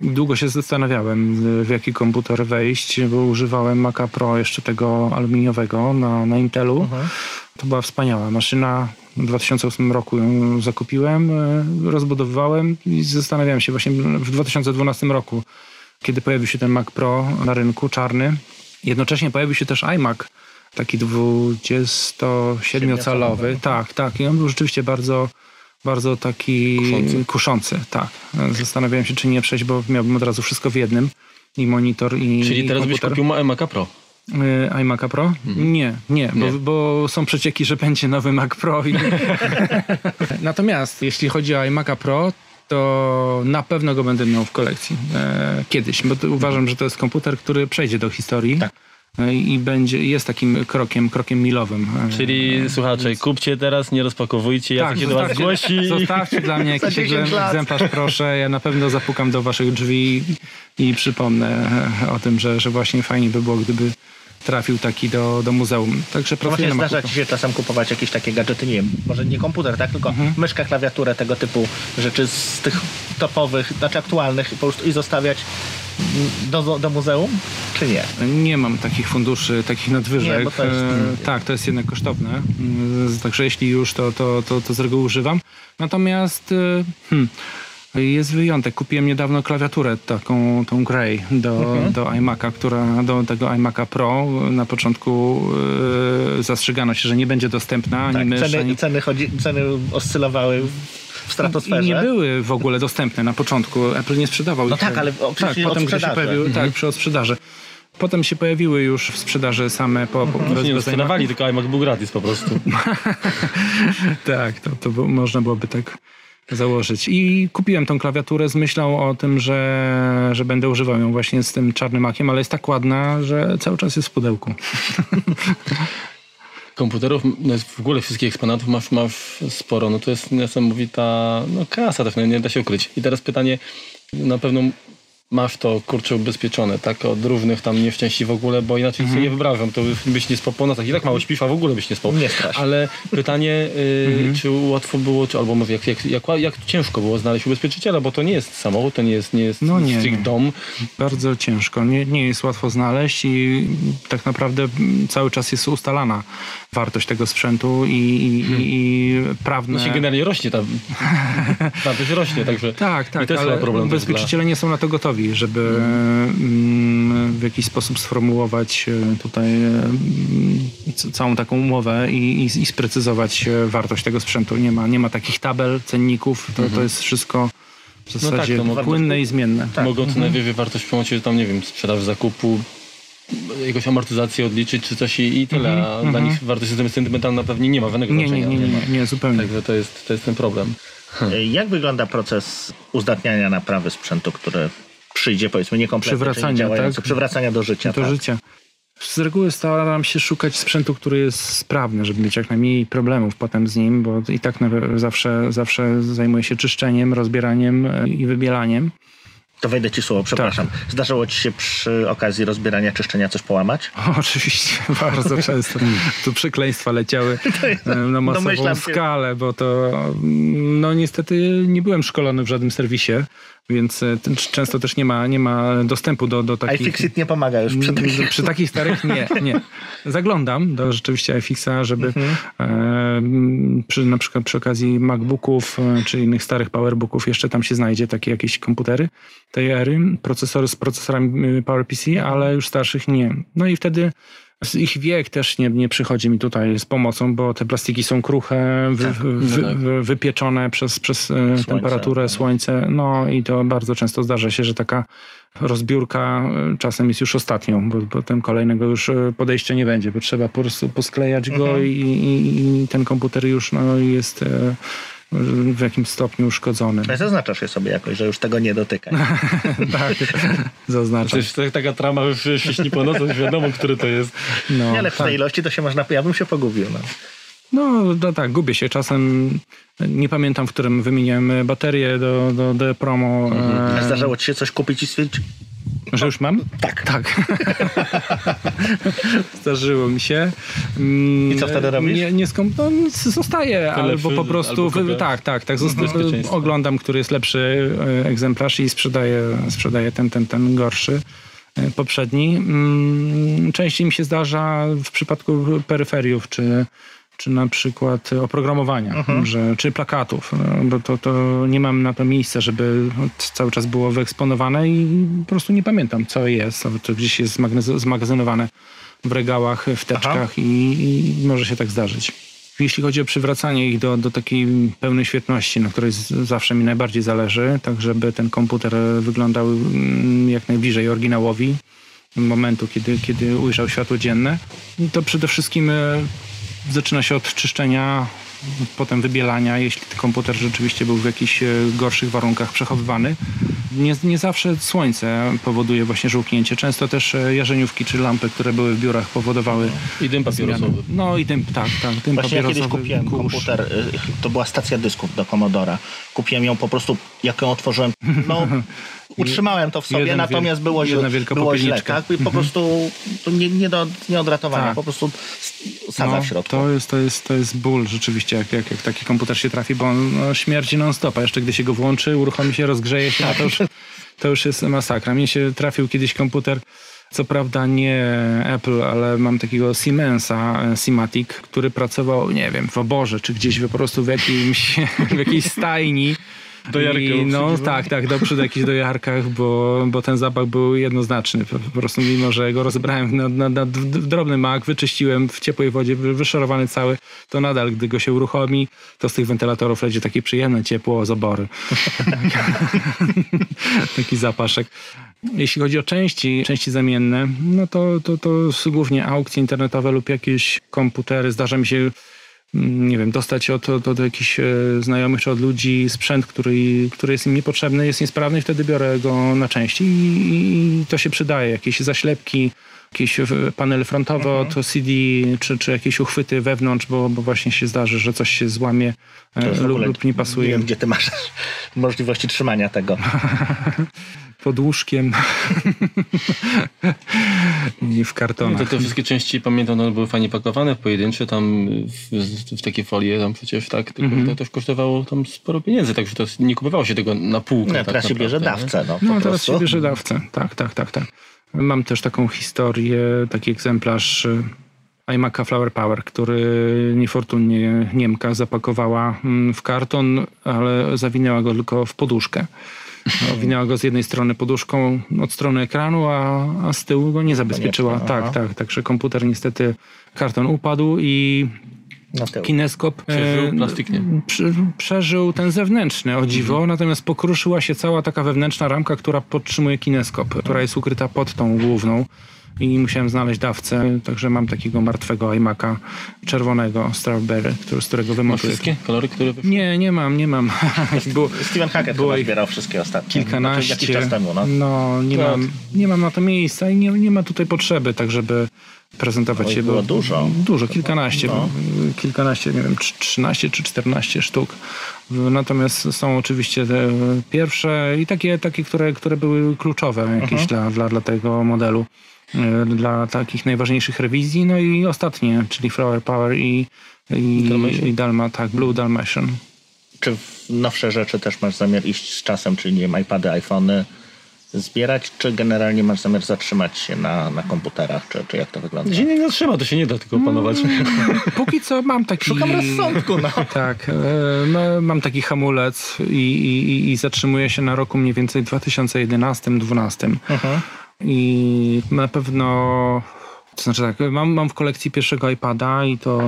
Długo się zastanawiałem, y, w jaki komputer wejść, bo używałem Maca Pro jeszcze tego aluminiowego na, na Intelu. Mhm. To była wspaniała maszyna. W 2008 roku ją zakupiłem, e, rozbudowywałem i zastanawiałem się właśnie w 2012 roku, kiedy pojawił się ten Mac Pro na rynku czarny. Jednocześnie pojawił się też iMac, taki 27-calowy. Tak, tak. I on był rzeczywiście bardzo, bardzo taki Kuszący. kuszący. Tak. Zastanawiałem się, czy nie przejść, bo miałbym od razu wszystko w jednym. I monitor, i Czyli teraz byś komputer. kupił Ma- Maca Pro. Y, iMac'a Pro? Nie, nie, Nie. Bo, bo są przecieki, że będzie nowy Mac Pro. I... Natomiast jeśli chodzi o iMac'a Pro, to na pewno go będę miał w kolekcji e, kiedyś, bo uważam, że to jest komputer, który przejdzie do historii. Tak. I będzie, jest takim krokiem, krokiem milowym. Czyli słuchacze, kupcie teraz, nie rozpakowujcie, Jacek tak, się do was zgłosi. zostawcie dla mnie jakiś 10 egzem- lat. egzemplarz, proszę. Ja na pewno zapukam do waszych drzwi i przypomnę e, o tym, że, że właśnie fajnie by było, gdyby trafił taki do, do muzeum. Także No pracuję Właśnie zdarza ci się czasem kupować jakieś takie gadżety, nie wiem, może nie komputer, tak, tylko Mhm. myszka, klawiaturę, tego typu rzeczy z tych topowych, znaczy aktualnych po prostu i zostawiać do, do, muzeum, czy nie? Nie mam takich funduszy, takich nadwyżek. Nie, to jest- E, tak, to jest jednak kosztowne. Mm, Także jeśli już, to, to, to, to z reguły używam. Natomiast e, hmm, jest wyjątek. Kupiłem niedawno klawiaturę taką, tą Grey do, Mhm. do iMac'a, która do tego iMac'a Pro. Na początku e, zastrzegano się, że nie będzie dostępna ani Tak, mysz, ceny, ani... ceny, chodzi, ceny oscylowały w stratosferze. I nie były w ogóle dostępne na początku. Apple nie sprzedawał No ich. tak, ale o, tak, potem gdy się sprzedaży. pojawiły, tak, przy odsprzedaży. Potem się pojawiły już w sprzedaży same po, po Nie, no, bez sprzedawali, tylko iMac był gratis po prostu. Tak, to, to było- można byłoby tak założyć. I kupiłem tą klawiaturę z myślą o tym, że, że będę używał ją właśnie z tym czarnym makiem, ale jest tak ładna, że cały czas jest w pudełku. Komputerów, no w ogóle wszystkich eksponatów masz, masz sporo. No to jest niesamowita no, kasa, tak no, nie da się ukryć. I teraz pytanie, na pewno masz to kurczę ubezpieczone, tak, od różnych tam nieszczęści w ogóle, bo inaczej Mhm. sobie nie wyobrażam, to byś nie spał po nocach. I tak mało śpisz, a w ogóle byś nie spał. Nie strasz. Ale pytanie, y, Mhm. czy łatwo było, czy albo mówię, jak, jak, jak, jak ciężko było znaleźć ubezpieczyciela, bo to nie jest samochód, to nie jest, nie jest No nie, nie. dom. Bardzo ciężko. Nie, nie jest łatwo znaleźć i tak naprawdę mm, cały czas jest ustalana wartość tego sprzętu i, i, i, i prawne... No się generalnie rośnie ta wartość rośnie, także Tak, i tak, to jest ale problem ubezpieczyciele nie są na to gotowi, żeby mm, w jakiś sposób sformułować e, tutaj e, mm, całą taką umowę i, i, i sprecyzować e, wartość tego sprzętu. Nie ma, nie ma takich tabel, cenników, to, to jest wszystko w tak, zasadzie to mo- płynne i zmienne. dla... Mogą co najwyżej wartość w pomocy, tam nie wiem, sprzedaż zakupu, jakąś amortyzację odliczyć czy coś i, i tyle, a dla nich wartość sentymentalna pewnie nie ma żadnego Nie, nie, znaczenia. nie, nie, nie, nie zupełnie. Także to jest, to jest ten problem. Jak wygląda proces uzdatniania naprawy sprzętu, który przyjdzie, powiedzmy, niekompletny, czy Przywracania, nie tak? przywracania do życia? do tak? życia. Z reguły staram się szukać sprzętu, który jest sprawny, żeby mieć jak najmniej problemów potem z nim, bo i tak zawsze, zawsze zajmuję się czyszczeniem, rozbieraniem e, i wybielaniem. To wejdę ci słowo, przepraszam. Tak. Zdarzyło ci się przy okazji rozbierania, czyszczenia coś połamać? O, oczywiście, bardzo często. Tu przekleństwa leciały e, na masową Domyślam się. skalę, bo to mm, no niestety nie byłem szkolony w żadnym serwisie, więc e, często też nie ma, nie ma dostępu do, do takich... iFixit nie pomaga już przy takich... Przy takich starych nie, nie. Zaglądam do rzeczywiście iFixa, żeby Mhm. e, przy, na przykład przy okazji MacBooków e, czy innych starych PowerBooków jeszcze tam się znajdzie takie jakieś komputery tej ery, procesory z procesorami y, PowerPC, ale już starszych nie. No i wtedy ich wiek też nie, nie przychodzi mi tutaj z pomocą, bo te plastiki są kruche, wy, wy, no tak. wy, wypieczone przez, przez e, temperaturę, słońce. No i to bardzo często zdarza się, że taka rozbiórka e, czasem jest już ostatnią, bo potem kolejnego już e, podejścia nie będzie, bo trzeba po prostu posklejać go i, i, i ten komputer już no, jest w jakimś stopniu uszkodzony. Ale zaznaczasz je sobie jakoś, że już tego nie dotyka. tak, zaznaczam. Przecież to jest taka trama już świśni po nocy, wiadomo, który to jest. No, Nie, ale przy tak. tej ilości to się można... Ja bym się pogubił. No. No, no tak, gubię się. Czasem nie pamiętam, w którym wymieniłem baterię do, do, do promo. A E, Zdarzało ci się coś kupić i stwierdzić, że już mam? tak. Tak. Zdarzyło mi się. Mm, I co wtedy robisz? Nie, nie skom... no, nic, zostaje, albo lepszy, po prostu. albo tak, tak, tak. Zosta... Oglądam, który jest lepszy e, egzemplarz i sprzedaję, sprzedaję ten, ten, ten gorszy. e, Poprzedni. Mm, Częściej mi się zdarza w przypadku peryferiów, czy, czy na przykład oprogramowania, Mhm. że, czy plakatów, no, bo to, to nie mam na to miejsca, żeby cały czas było wyeksponowane i po prostu nie pamiętam, co jest. To gdzieś jest zmagazynowane w regałach, w teczkach i, i może się tak zdarzyć. Jeśli chodzi o przywracanie ich do, do takiej pełnej świetności, na której z- zawsze mi najbardziej zależy, tak żeby ten komputer wyglądał mm, jak najbliżej oryginałowi, momentu, kiedy, kiedy ujrzał światło dzienne, to przede wszystkim e, zaczyna się od czyszczenia, potem wybielania, jeśli komputer rzeczywiście był w jakichś e, gorszych warunkach przechowywany. Nie, nie zawsze słońce powoduje właśnie żółknięcie. Często też e, jarzeniówki czy lampy, które były w biurach powodowały I dym papierosowy. No i tym, tak, tak, tym Właśnie ja kiedyś kupiłem kurz. komputer, y, to była stacja dysków do Commodora. Kupiłem ją po prostu, jak ją otworzyłem, no utrzymałem to w sobie, Jeden natomiast było, jedna wielka było źle, tak? I po prostu to nie, nie, do, nie od ratowania, Tak. po prostu sadza No, w środku. To jest, to, jest, to jest ból rzeczywiście, jak, jak, jak taki komputer się trafi, bo on no, śmierdzi non-stop, a jeszcze gdy się go włączy, uruchomi się, rozgrzeje się, to, już, to już jest masakra. Mnie się trafił kiedyś komputer, co prawda nie Apple, ale mam takiego Siemensa, e, Simatic, który pracował, nie wiem, w oborze, czy gdzieś po prostu w, jakimś, w jakiejś stajni. Dojarkę I, no tak, tak, do, przy jakichś dojarkach, bo, bo ten zapach był jednoznaczny. Po, prostu mimo, że go rozbrałem na, na, na drobny mak, wyczyściłem w ciepłej wodzie, wy- wyszorowany cały, to nadal, gdy go się uruchomi, to z tych wentylatorów leci takie przyjemne ciepło z obory. Taki zapaszek. Jeśli chodzi o części, części zamienne, no to, to, to głównie aukcje internetowe lub jakieś komputery. Zdarza mi się nie wiem, dostać od, od, od jakichś e, znajomych czy od ludzi sprzęt, który, który jest im niepotrzebny, jest niesprawny i wtedy biorę go na części i, i to się przydaje. Jakieś zaślepki, jakieś e, panele frontowe Mhm. od CD, czy, czy jakieś uchwyty wewnątrz, bo, bo właśnie się zdarzy, że coś się złamie e, lub, lub nie pasuje. Nie wiem, gdzie ty masz możliwości trzymania tego. Pod łóżkiem i w kartonach. to te wszystkie części pamiętam, one były fajnie pakowane w pojedyncze, tam w, w takie folie, tam przecież tak, tylko Mhm. to też kosztowało tam sporo pieniędzy, także to nie kupowało się tego na półkę. No, tak teraz się bierze naprawdę, dawcę, no, po No teraz prostu. się bierze dawcę. Tak, tak, tak, tak. Mam też taką historię, taki egzemplarz y, iMac'a Flower Power, który niefortunnie Niemka zapakowała mm, w karton, ale zawinęła go tylko w poduszkę. Owinęła go z jednej strony poduszką od strony ekranu, a, a z tyłu go nie zabezpieczyła. Koniecznie, aha. Tak, tak, także komputer niestety, karton upadł i. kineskop Przeżył e, plastik nie. Prze, przeżył ten zewnętrzny, o dziwo, Mhm. natomiast pokruszyła się cała taka wewnętrzna ramka, która podtrzymuje kineskop, która jest ukryta pod tą główną. I musiałem znaleźć dawcę, także mam takiego martwego iMac'a czerwonego Strawberry, który, z którego Masz wymontuję. wszystkie kolory, które wyszły? Nie, nie mam, nie mam. Było Steven Hackett było chyba zbierał wszystkie ostatnie. kilkanaście. Znaczy, jakiś czas temu, no. No, nie, Tak. mam, nie mam na to miejsca i nie, nie ma tutaj potrzeby, tak żeby prezentować Oj, się. było dużo. Dużo, kilkanaście. No. Kilkanaście, nie wiem, trz- 13 czy 14 sztuk. Natomiast są oczywiście te pierwsze i takie, takie które, które były kluczowe jakieś dla, dla, dla tego modelu. e, Dla takich najważniejszych rewizji. No i ostatnie, czyli Flower Power i, i, Dalmatian. i Dalma, tak, Blue Dalmatian. Czy w nowsze rzeczy też masz zamiar iść z czasem, czyli nie wiem, iPady, iPhony zbierać, czy generalnie masz zamiar zatrzymać się na, na komputerach, czy, czy jak to wygląda? Się nie zatrzyma, to się nie da tylko opanować. Póki co mam taki... Szukam rozsądku, no. Tak, e, no, mam taki hamulec i, i, i- zatrzymuję się na roku mniej więcej 2011-2012. Mhm. I na pewno... To znaczy tak, mam, mam w kolekcji pierwszego iPada i to...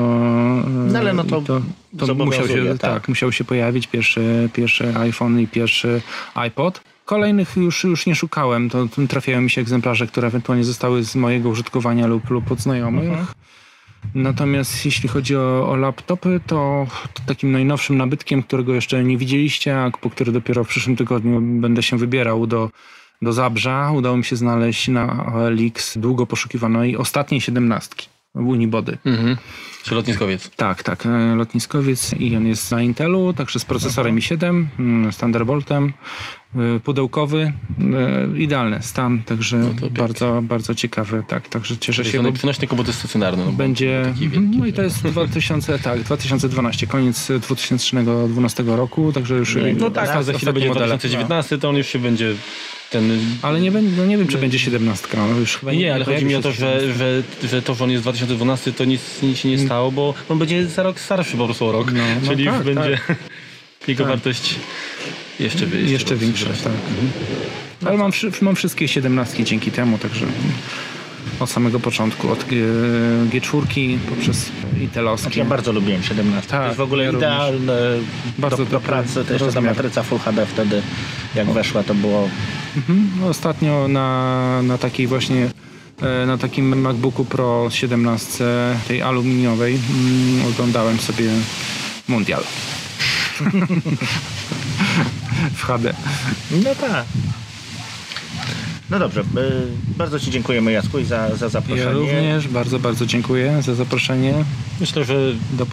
No ale no to to, to musiał się, tak. tak. musiał się pojawić pierwszy, pierwszy iPhone i pierwszy iPod. Kolejnych już, już nie szukałem, to, to trafiają mi się egzemplarze, które ewentualnie zostały z mojego użytkowania lub, lub od znajomych. Mhm. Natomiast jeśli chodzi o, o laptopy, to, to takim najnowszym nabytkiem, którego jeszcze nie widzieliście, a po który dopiero w przyszłym tygodniu będę się wybierał do, do Zabrza, udało mi się znaleźć na OLX długo poszukiwanej ostatniej siedemnastki w Unibody. Mhm. Czy lotniskowiec? Tak, tak, e, lotniskowiec i on jest na Intelu, także z procesorem i7, mm, z Thunderboltem, e, pudełkowy, e, idealny stan, także No to bardzo, bardzo ciekawy, tak, także cieszę Czyli się, to bo najprzenośny komputer stacjonarny. No będzie, taki mhm, wielki, no i to jest 2000, tak, 2012, koniec 2012 roku, także już Nie, No tak, a za chwilę będzie modele. 2019, to on już się będzie ten... Ale nie, no nie wiem, czy będzie 17, no już chyba Nie, ale chodzi mi o to, że, 17. że, że to, że on jest 2012, to nic, nic się nie stało, bo on będzie za rok starszy po prostu o rok. No, no Czyli tak, już będzie jego Tak. wartość jeszcze, jeszcze, Jeszcze większa, tak. Ale mam, mam wszystkie 17 dzięki temu, także od samego początku, od G, G4 poprzez Intelowski. Ja bardzo lubiłem 17. Tak, to jest w ogóle ja idealne Bardzo do, do pracy. To jeszcze ta matryca Full HD wtedy, jak weszła, to było Mhm. Ostatnio na, na takiej właśnie e, na takim MacBooku Pro 17 tej aluminiowej mm, oglądałem sobie Mundial. w HD. No tak. No dobrze, y, bardzo Ci dziękujemy Jacku i za, za zaproszenie. Ja również bardzo, bardzo dziękuję za zaproszenie. Myślę, że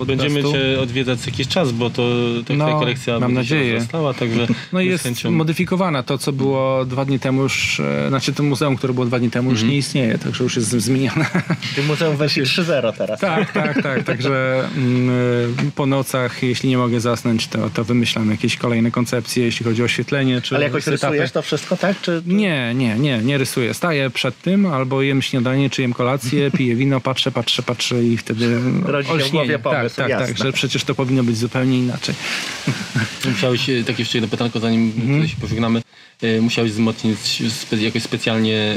będziemy Cię odwiedzać jakiś czas, bo to ta No, twoja kolekcja mam nadzieję. rozrastała, także No jest chęcią... modyfikowana. To, co było dwa dni temu już, e, znaczy to muzeum, które było dwa dni temu już nie istnieje, także już jest zmienione. Ty muzeum wersji 3.0 teraz. Tak, tak, tak. Także mm, y, po nocach, jeśli nie mogę zasnąć, to, to wymyślam jakieś kolejne koncepcje, jeśli chodzi o oświetlenie. Czy Ale jakoś setupy. rysujesz to wszystko, tak? Czy... Nie, nie, nie, nie rysuję. Staję przed tym, albo jem śniadanie, czy jem kolację, piję wino, patrzę, patrzę, patrzę i wtedy Rodzi się w głowie pomysł, Tak, tak, tak, że przecież to powinno być zupełnie inaczej. Musiałeś, e, tak jeszcze jedno pytanko, zanim Mhm. się pożegnamy, e, musiałeś wzmocnić jakoś specjalnie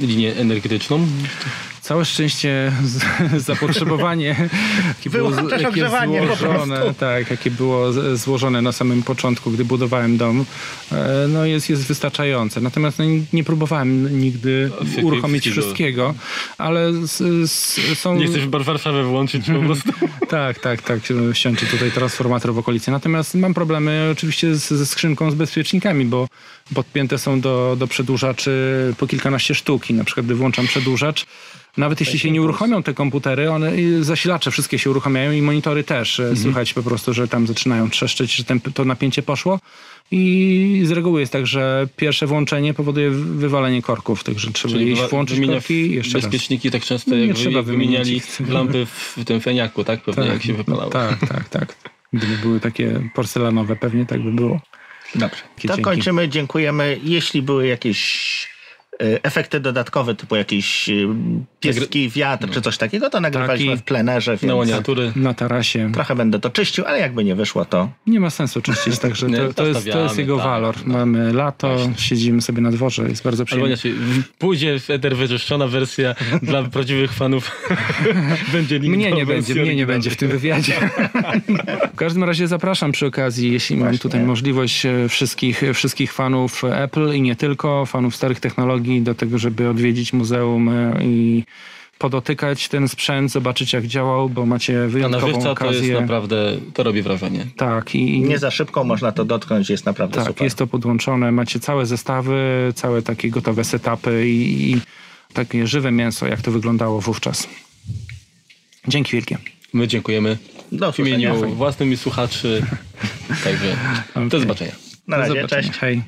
e, linię energetyczną. Całe szczęście z, zapotrzebowanie jakie było, z- jakie złożone, tak, jakie było z- złożone na samym początku, gdy budowałem dom, e, no jest, jest wystarczające. Natomiast no, nie- próbowałem nigdy uruchomić wszystkiego, ale s, s, są... Nie chcesz War- Warszawę wyłączyć po prostu. Tak, tak, tak. Ściącie tutaj transformator w okolicy. Natomiast mam problemy oczywiście z, ze skrzynką z bezpiecznikami, bo podpięte są do, do przedłużaczy po kilkanaście sztuk i na przykład gdy włączam przedłużacz, nawet jeśli się nie uruchomią te komputery, one i zasilacze wszystkie się uruchamiają i monitory też. E, Słychać po prostu, że tam zaczynają trzeszczeć, że ten, to napięcie poszło. I z reguły jest tak, że pierwsze włączenie powoduje wywalenie korków, także trzeba iść wywa- włączyć korki i jeszcze raz. Bezpieczniki tak często nie jak wy- trzeba wymieniali lampy w tym feniaku, tak? Pewnie jak się wypalało. Tak, tak, tak. Gdyby były takie porcelanowe, pewnie tak by było. Dobrze. To Dzięki. kończymy, dziękujemy. Jeśli były jakieś efekty dodatkowe, typu jakieś e, pieski, wiatr czy coś takiego, to nagrywaliśmy Taki. w plenerze, Na więc. Na tarasie. trochę będę to czyścił, ale jakby nie wyszło, to Nie ma sensu czyścić, także to, to, jest, to jest jego tak, walor. no. Mamy lato, Właśnie. siedzimy sobie na dworze, jest bardzo Albo przyjemnie. pójdzie w Ether wyczyszczona wersja dla prawdziwych fanów. będzie link Mnie nie będzie, mnie nie będzie w tym wywiadzie. w każdym razie zapraszam przy okazji, jeśli mam Właśnie. tutaj możliwość e, wszystkich, wszystkich fanów Apple i nie tylko, fanów starych technologii do tego, żeby odwiedzić muzeum e, i podotykać ten sprzęt, zobaczyć jak działał, bo macie A na wyjątkową żywca to jest okazję. naprawdę, to robi wrażenie. Tak, i nie za szybko można to dotknąć, jest naprawdę Tak, super. jest to podłączone. Macie całe zestawy, całe takie gotowe setupy i, i takie żywe mięso, jak to wyglądało wówczas. Dzięki wielkie. My dziękujemy Do w imieniu usłyszenia. własnym i słuchaczy. Także do zobaczenia. Na Do razie, zobaczenia. cześć. Hej.